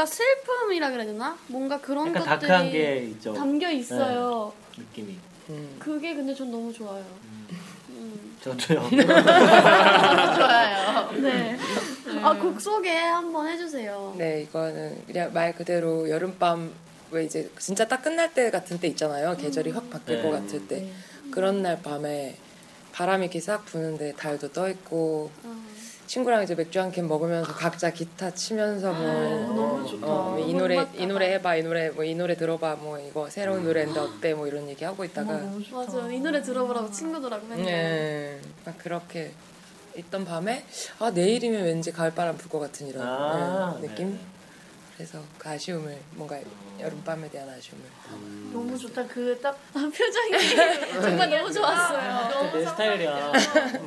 뭔가 슬픔이라 그래야 되나? 뭔가 그런 약간 것들이 다크한 게 있죠. 담겨 있어요. 느낌이. 음. 그게 근데 전 너무 좋아요. 음. 저도요. 좋아요. 네. 아, 곡 소개 한번 해주세요. 네, 이거는 그냥 말 그대로 여름밤 왜 이제 진짜 딱 끝날 때 같은 때 있잖아요. 계절이 확 바뀔 네. 것 같을 때 그런 날 밤에 바람이 이렇게 싹 부는데 달도 떠 있고 어. 친구랑 이제 맥주 한 캔 먹으면서 각자 기타 치면서 뭐 너무 좋다. 어, 너무 노래 맞다. 이 노래 해봐 이 노래 뭐 이 노래 들어봐 뭐 이거 새로운 노래인데 어때 뭐 이런 얘기 하고 있다가 너무 좋다. 맞아. 이 노래 들어보라고 친구들하고 맨날. 네, 막 그렇게 있던 밤에 아 내일이면 왠지 가을바람 불 것 같은 이런 아, 네, 느낌. 네. 그래서 그 아쉬움을 뭔가 여름밤에 대한 아쉬움을 너무 좋다. 그딱 아, 표정이 정말 너무 좋았어요. 내 스타일이야.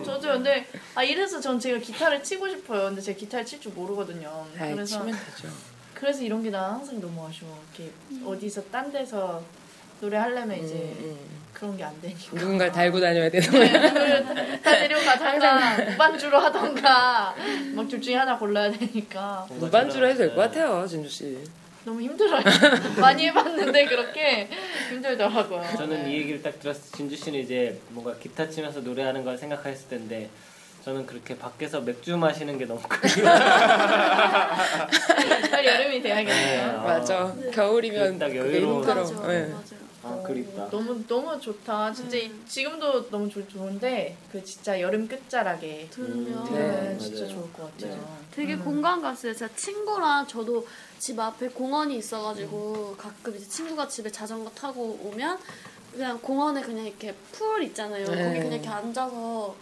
저도 근데 아 이래서 전 제가 기타를 치고 싶어요. 근데 제가 기타를 칠 줄 모르거든요. 잘 그래서 치면 되죠. 그래서 이런 게 나 항상 너무 아쉬워. 이렇게 어디서 딴 데서 노래 하려면 이제 음, 음. 그런 게 안 되니까. 누군가를 달고 다녀야 되는 거야. 누구를 다 데려가다가 무반주로 하던가 막 둘 중에 하나 골라야 되니까 무반주로 해도 될 것 같아요, 진주 씨. 너무 힘들어요. 많이 해봤는데 그렇게 힘들더라고요. 저는 네. 이 얘기를 딱 들었을 때 진주 씨는 이제 뭔가 기타 치면서 노래하는 걸 생각했을 텐데 저는 그렇게 밖에서 맥주 마시는 게 너무 크게 빨리 여름이 네, 돼야겠네요. 아. 맞아. 겨울이면 딱 여유로운- 힘들어. 맞아. 네. 맞아. 아 그립다. 너무 너무 좋다. 진짜 이- 지금도 너무 좋, 좋은데 그 진짜 여름 끝자락에 들으면 들으면 네, 진짜 맞아요. 좋을 것 같아요. 네. 되게 공감 갔어요. 제가 친구랑 저도 집 앞에 공원이 있어가지고 가끔 이제 친구가 집에 자전거 타고 오면 그냥 공원에 그냥 이렇게 풀 있잖아요. 네. 거기 그냥 이렇게 앉아서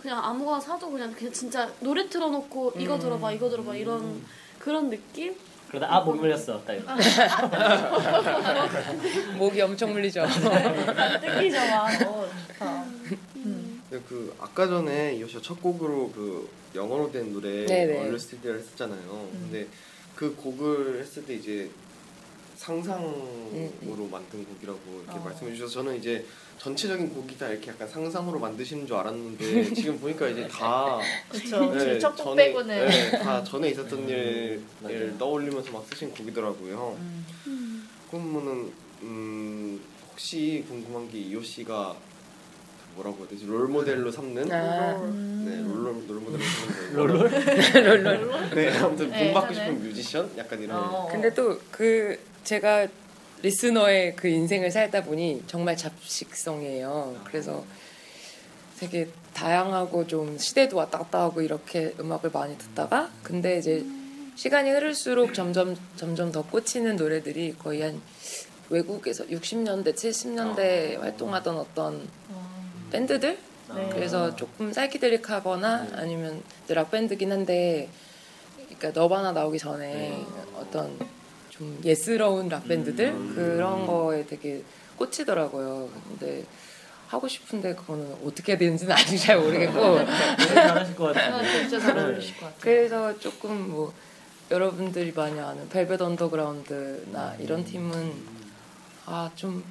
그냥 아무거나 사도 그냥 그냥 진짜 노래 틀어놓고 이거 들어봐 이거 들어봐 이런 그런 느낌? 그러다 아목 물렸어. 딱 이렇게. 목이 엄청 물리죠. 뜯기죠 막. 어, 좋다. 네, 그 아까 전에 이효 씨가 첫 곡으로 그 영어로 된 노래 네네. 얼렸을 때를 했었잖아요. 근데 그 곡을 했을 때 이제 상상으로 만든 곡이라고 이렇게 어. 말씀해 주셔서 저는 이제 전체적인 곡이 다 이렇게 약간 상상으로 만드시는 줄 알았는데 지금 보니까 이제 다 그쵸. 네, 첫곡 전에- 빼고는. 네, 다 전에 있었던 일을 맞아요. 떠올리면서 막 쓰신 곡이더라고요. 음. 그러면은 음, 혹시 궁금한 게 이효 씨가 뭐라고 해야 되지 롤 모델로 삼는 아. 음. 네 롤롤 롤 모델로 삼는 롤롤? 네 아무튼 네, 본받고. 싶은 뮤지션 약간 이런 어. 근데 또 그 제가 리스너의 그 인생을 살다 보니 정말 잡식성이에요. 그래서 되게 다양하고 좀 시대도 왔다 갔다 하고 이렇게 음악을 많이 듣다가 근데 이제 시간이 흐를수록 점점 점점 더 꽂히는 노래들이 거의 한 외국에서 60년대, 70년대 활동하던 어떤 어. 밴드들 네. 그래서 조금 사이키델릭하거나 아니면 이제 락 밴드긴 한데 그러니까 너바나 나오기 전에 어떤 좀 예스러운 락 밴드들 그런 거에 되게 꽂히더라고요. 근데 하고 싶은데 그거는 어떻게 해야 되는지는 아직 잘 모르겠고 잘하실 것 같아요. 아, 진짜 잘 어울리실 것 같아요. 그래서 조금 뭐 여러분들이 많이 아는 벨벳 언더그라운드나 이런 팀은 아 좀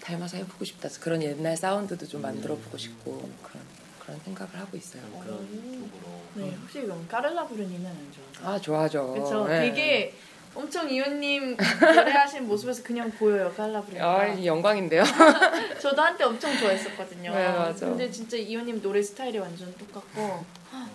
닮아서 해보고 싶다 그런 옛날 사운드도 좀 만들어 보고 싶고 그런 그런 생각을 하고 있어요. 그런 쪽으로. 네, 혹시 그럼 까를라 부르니는 안 좋아하세요? 아 좋아하죠. 그렇죠. 네. 되게 엄청 이효님 노래하신 모습에서 그냥 보여요 칼라브레가. 아, 영광인데요. 저도 한때 엄청 좋아했었거든요. 네, 맞아. 근데 진짜 이효님 노래 스타일이 완전 똑같고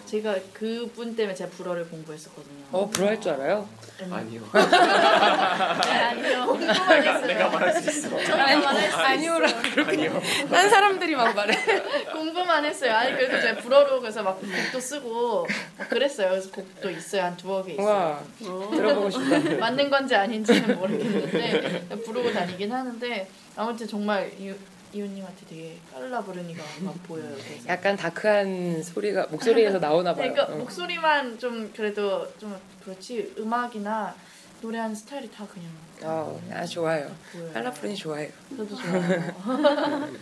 제가 그분 때문에 제가 불어를 공부했었거든요. 어, 불어할 줄 알아요? 아니요. 네, 아니요. 공부만 했어요. 내가 말할 수 있어. 저희가 말할 수 아니오라. 아니요. 딴 사람들이 막 말해. 공부만 했어요. 아니 그래서 제가 불어로 그래서 막 곡도 쓰고 막 그랬어요. 그래서 곡도 있어요. 한 두어 개 있어요. 와, 들어보고 싶다. 맞는 건지 아닌지는 모르겠는데 부르고 다니긴 하는데 아무튼 정말 이, 이호님한테 되게 깔라 부르니가 막 보여요. 그래서. 약간 다크한 소리가 목소리에서 나오나 봐요. 그러니까 어. 목소리만 좀 그래도 좀 그렇지 음악이나 노래하는 스타일이 다 그냥 어, 아 좋아요. 칼라프린이 좋아해요. 저도 좋아요.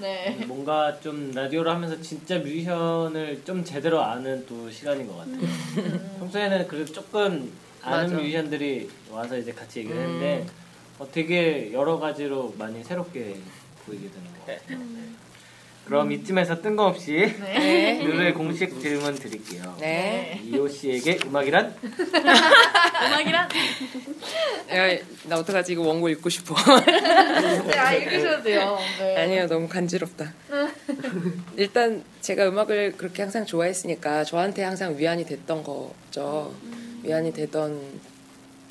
네. 뭔가 좀 라디오를 하면서 진짜 뮤지션을 좀 제대로 아는 또 시간인 것 같아요. 평소에는 그래도 조금 아는 맞아. 뮤지션들이 와서 이제 같이 얘기를 했는데 음. 어, 되게 여러 가지로 많이 새롭게 보이게 되는 것 같아요. 그럼 이쯤에서 뜬금없이 네. 누르의 공식 질문 드릴게요. 네. 이호 씨에게 음악이란? 음악이랑 야, 나 어떡하지? 이거 원고 읽고 싶어. 네, 아 읽으셔도 돼요. 네. 아니요, 너무 간지럽다. 일단 제가 음악을 그렇게 항상 좋아했으니까 저한테 항상 위안이 됐던 거죠. 위안이 되던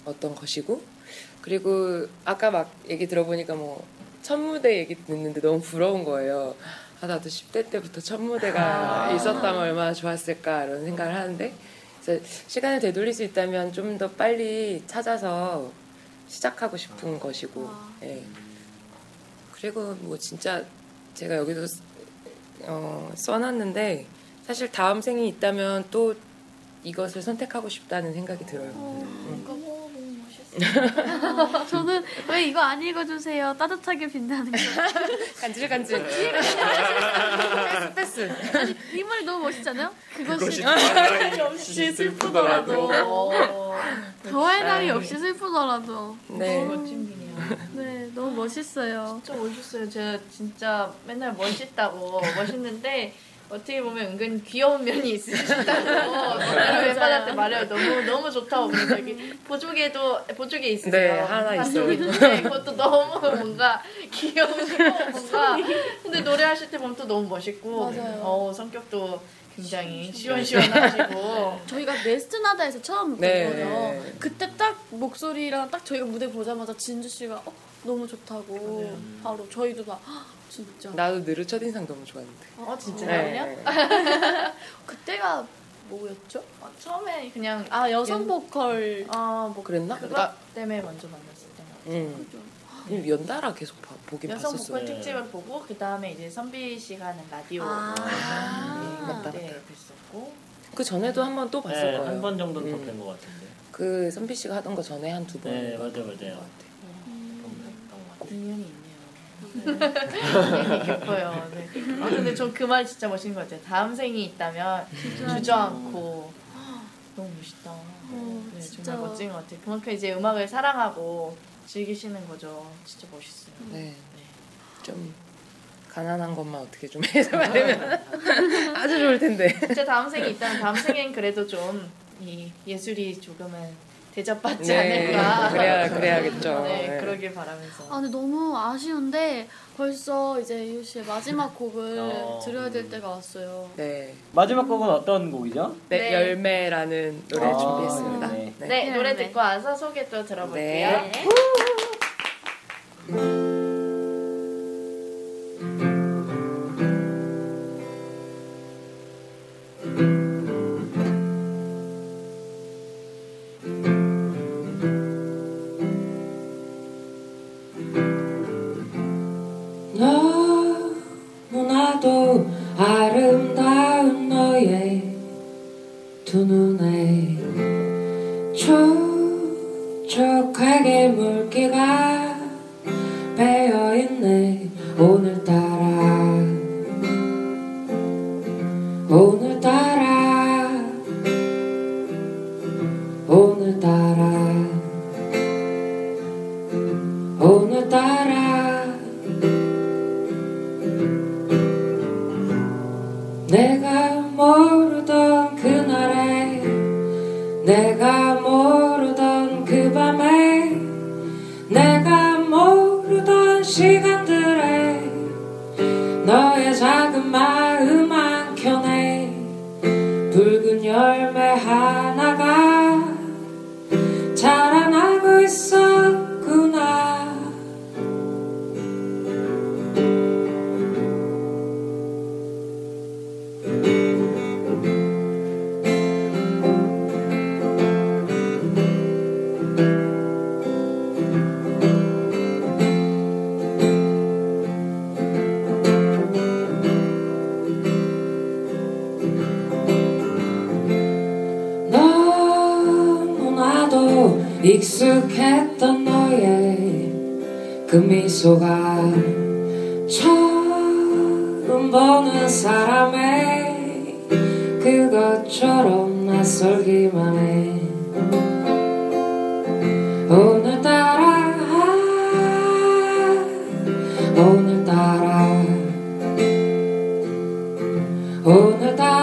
어떤 것이고 그리고 아까 막 얘기 들어보니까 뭐 첫 무대 얘기 듣는데 너무 부러운 거예요. 아 나도 10대 때부터 첫 무대가 있었다면 얼마나 좋았을까 이런 생각을 하는데 시간을 되돌릴 수 있다면 좀 더 빨리 찾아서 시작하고 싶은 것이고 예. 그리고 뭐 진짜 제가 여기서 쓰- 어, 써놨는데 사실 다음 생이 있다면 또 이것을 선택하고 싶다는 생각이 들어요. 음. 저는 왜 이거 안 읽어주세요? 따뜻하게 빛나는 거. 간질간질. 패스 패스. 아니 이 말이 너무 멋있잖아요. 그것이 없이 슬프더라도. 어, 더할 나위 없이 슬프더라도. 네. 멋진. 네, 너무 멋있어요. 진짜 멋있어요. 제가 진짜 맨날 멋있다고 멋있는데 어떻게 보면 은근 귀여운 면이 있으시다고 다른 멤버들한테 말해요. 너무 너무 좋다고 그래서 여기 보조개도 보조개 있으세요. 네, 하나 있어요. 있는데 그것도 너무 뭔가 귀여우시고 뭔가 근데 노래하실 때 보면 또 너무 멋있고 맞아요. 어, 성격도 굉장히 시원시원하시고 저희가 네스트나다에서 처음 네. 뵀거든요. 그때 딱 목소리랑 딱 저희가 무대 보자마자 진주 씨가 어, 너무 좋다고 바로 저희도 막 "헉, 진짜 나도 느르 첫인상 너무 좋았는데. 어 진짜요? 네. 그때가 뭐였죠? 어, 처음에 그냥 아 여성 연- 보컬 어뭐 그랬나? 그것 나- 때문에 먼저 만났을 때 음. 연달아 계속 봐- 보긴 여성 봤었어요. 보컬 특집을 보고 그 다음에 이제 선비 씨가 하는 라디오 아. 네, 맞다, 그때 뵀었고 그 전에도 한 번 또 봤을 네, 거예요. 한 번 정도는 음. 더뵌것 같은데. 그 선비 씨가 하던 거 전에 한 두 번. 네, 맞아요, 맞아요. 것 같아요. 인연이 있네 요. 인연이 깊어요. 네. 아, 근데 전 그 말 진짜 멋있는 것 같아요. 다음 생이 있다면 주저앉고 너무 멋있다. 네, 진짜. 정말 멋진 것 같아요. 그만큼 이제 음악을 사랑하고 즐기시는 거죠. 진짜 멋있어요. 네. 좀 가난한 것만 어떻게 좀 해서 말하면 아주 좋을 텐데. 진짜 다음 생이 있다면 다음 생엔 그래도 좀 이 예술이 조금은 대접받지 네, 않을까. 그래야 그래야겠죠. 네, 네. 그러길 바라면서. 아 근데 너무 아쉬운데 벌써 이제 이효 씨의 마지막 곡을 어. 들어야 될 때가 왔어요. 네. 마지막 곡은 어떤 곡이죠? 네, 네. 열매라는 노래 아, 준비했습니다. 네. 네. 네, 노래 네. 듣고 와서 소개 또 들어볼게요. 네. 오늘따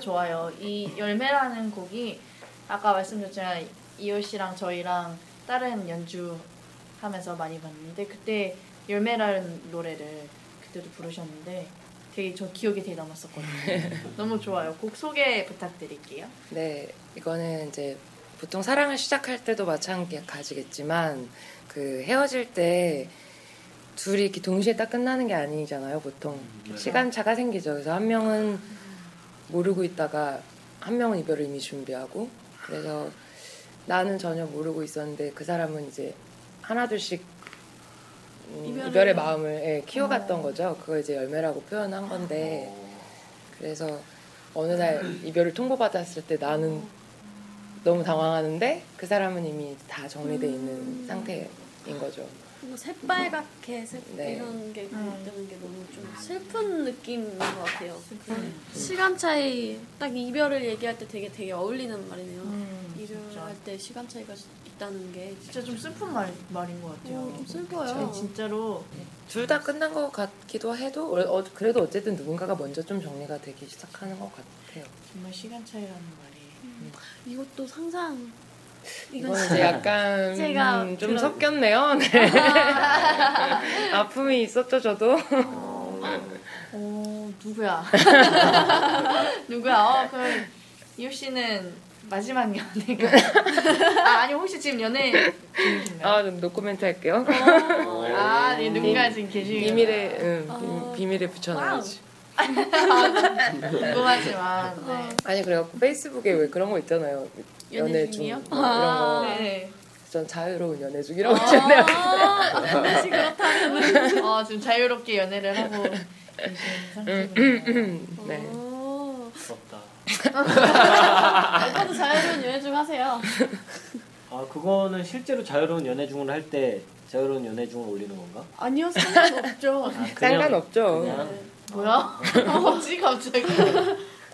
좋아요. 이 열매라는 곡이 아까 말씀드렸지만 이효 씨랑 저희랑 다른 연주하면서 많이 봤는데 그때 열매라는 노래를 그때도 부르셨는데 되게 저 기억에 되게 남았었거든요. 너무 좋아요. 곡 소개 부탁드릴게요. 네, 이거는 이제 보통 사랑을 시작할 때도 마찬가지겠지만 그 헤어질 때 둘이 이렇게 동시에 딱 끝나는 게 아니잖아요, 보통. 시간차가 생기죠. 그래서 한 명은 모르고 있다가 한 명은 이별을 이미 준비하고 그래서 나는 전혀 모르고 있었는데 그 사람은 이제 하나둘씩 음, 이별을- 이별의 마음을 예, 키워갔던 거죠. 그걸 이제 열매라고 표현한 건데 그래서 어느 날 이별을 통보받았을 때 나는 너무 당황하는데 그 사람은 이미 다 정리돼 있는 상태인 거죠. 뭐 새빨갛게 새, 네. 이런 게 음. 뜨는 게 너무 좀 슬픈 느낌인 것 같아요. 시간 차이 딱 이별을 얘기할 때 되게 되게 어울리는 말이네요. 음. 이별할 때 시간 차이가 있다는 게 진짜 좀 슬픈 말, 말인 것 같아요. 어, 좀 슬퍼요. 진짜로 둘 다 끝난 것 같기도 해도 어, 어, 그래도 어쨌든 누군가가 먼저 좀 정리가 되기 시작하는 것 같아요. 정말 시간 차이라는 말이 이것도 상상 이건 이제 약간 제가 음, 좀 그런- 섞였네요. 네. 아픔이 있었죠 저도. 어 누구야? 누구야? 어 그럼 이효 씨는 마지막 연애가 아 아니 혹시 지금 연애 중이신가요? 아좀 노코멘트 할게요. 아, 네, 누군가 지금 계시고 비밀에 응, 비- 어. 비밀에 붙여놔야지. 궁금하지만 네. 아니 그래갖고 페이스북에 왜 그런 거 있잖아요. 연애 연애 중 중이요? 뭐 이런 거. 네. 전 자유로운 연애 중이라고 했잖아요. 아, 그렇다면 어 지금 자유롭게 연애를 하고 계신 상태군요. 네. 어, 부럽다. 오빠도 자유로운 연애 중 하세요. 아 그거는 실제로 자유로운 연애 중을 할 때 자유로운 연애 중을 올리는 건가? 아니요, 상관없죠. 아, 그냥- 상관없죠. 그냥 뭐야? 뭐지 갑자기?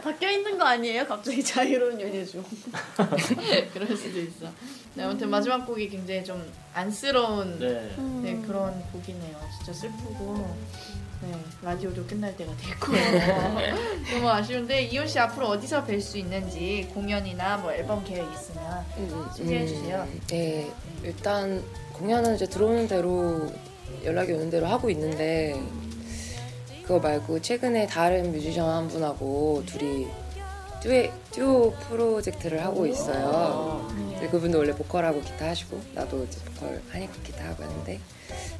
바뀌어 있는 거 아니에요? 갑자기 자유로운 연애 중. 그럴 수도 있어. 네, 아무튼 마지막 곡이 굉장히 좀 안쓰러운 네. 네, 그런 곡이네요. 진짜 슬프고. 네, 라디오도 끝날 때가 됐고요. 너무 아쉬운데 이효 씨 앞으로 어디서 뵐 수 있는지 공연이나 뭐 앨범 계획 있으면 소개해 주세요. 네, 일단 공연은 이제 들어오는 대로 연락이 오는 대로 하고 있는데 그거 말고 최근에 다른 뮤지션 한 분하고 둘이 듀오 프로젝트를 하고 있어요. 근데 그분도 원래 보컬하고 기타 하시고 나도 이제 보컬 하니까 기타 하고 하는데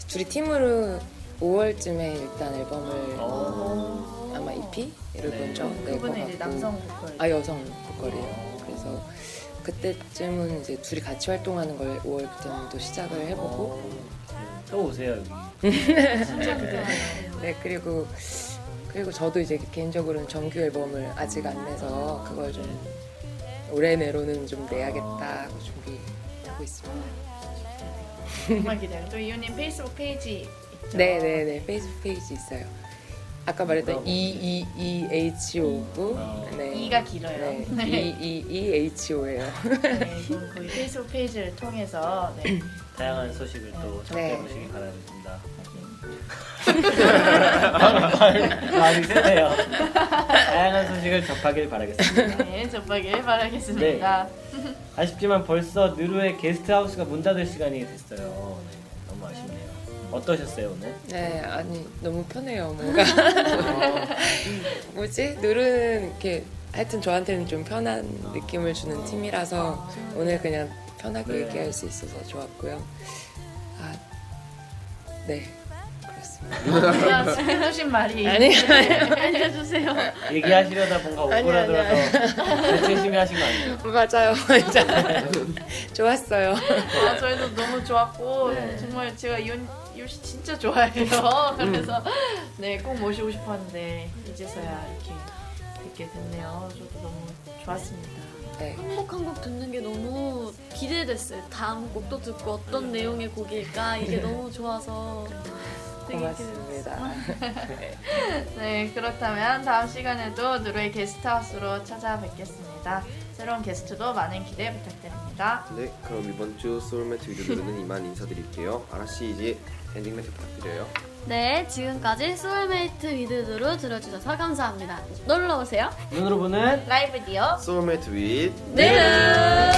둘이 팀으로 5월쯤에 일단 앨범을 아마 EP를 먼저 낼것 그분은 이제 같고. 남성 보컬. 아 여성 보컬이에요. 그래서 그때쯤은 이제 둘이 같이 활동하는 걸 5월부터는 또 시작을 해보고. 또 오세요 여기. 네 그리고 그리고 저도 이제 개인적으로는 정규 앨범을 아직 안 내서 그걸 좀 올해 내로는 좀 내야겠다 하고 준비하고 있습니다. 정말 기대요. 또 이호님 페이스북 페이지 있죠? 네네네 페이스북 페이지 있어요. 아까 말했던 E E E H O고 네. 이가 길어요. 네. 네. E E E H O예요. 네, 이건 거의 페이스북 페이지를 통해서 네, 다양한 소식을 또 네. 접해보시기 바라겠습니다. 마음이 세네요. 다양한 소식을 접하길 바라겠습니다. 네, 접하길 바라겠습니다. 아쉽지만 벌써 느루의 게스트하우스가 문 닫을 시간이 됐어요. 네, 너무 아쉽네요. 어떠셨어요 오늘? 네, 아니 너무 편해요 뭔가 뭐지 늘은 이렇게 하여튼 저한테는 좀 편한 느낌을 주는 팀이라서 오늘 그냥 편하게 네. 얘기할 수 있어서 좋았고요. 아, 네 그렇습니다. 제가 지금 해주신 말이 아니 알려주세요. 얘기하시려다 뭔가 아니, 오그라들어서 대체심이 하신 거 아니에요? 맞아요, 진짜 좋았어요. 아, 저희도 너무 좋았고 네. 정말 제가 이효 씨 진짜 좋아해요. 그래서 네 꼭 모시고 싶었는데 이제서야 이렇게 뵙게 됐네요. 저도 너무 좋았습니다. 네, 한곡 한 곡 듣는 게 너무 기대됐어요. 다음 곡도 듣고 어떤 내용의 곡일까 이게 너무 좋아서 되게 고맙습니다. 네 그렇다면 다음 시간에도 누르의 게스트하우스로 찾아뵙겠습니다. 새로운 게스트도 많은 기대 부탁드립니다. 네, 그럼 이번 주 소울매트 위드들은 이만 인사드릴게요. 아라씨 이제 엔딩 멘트 부탁드려요. 네, 지금까지 Soulmate With 누르 들어주셔서 감사합니다. 놀러 오세요. 눈으로 보는 라이브 라디오 Soulmate With 네.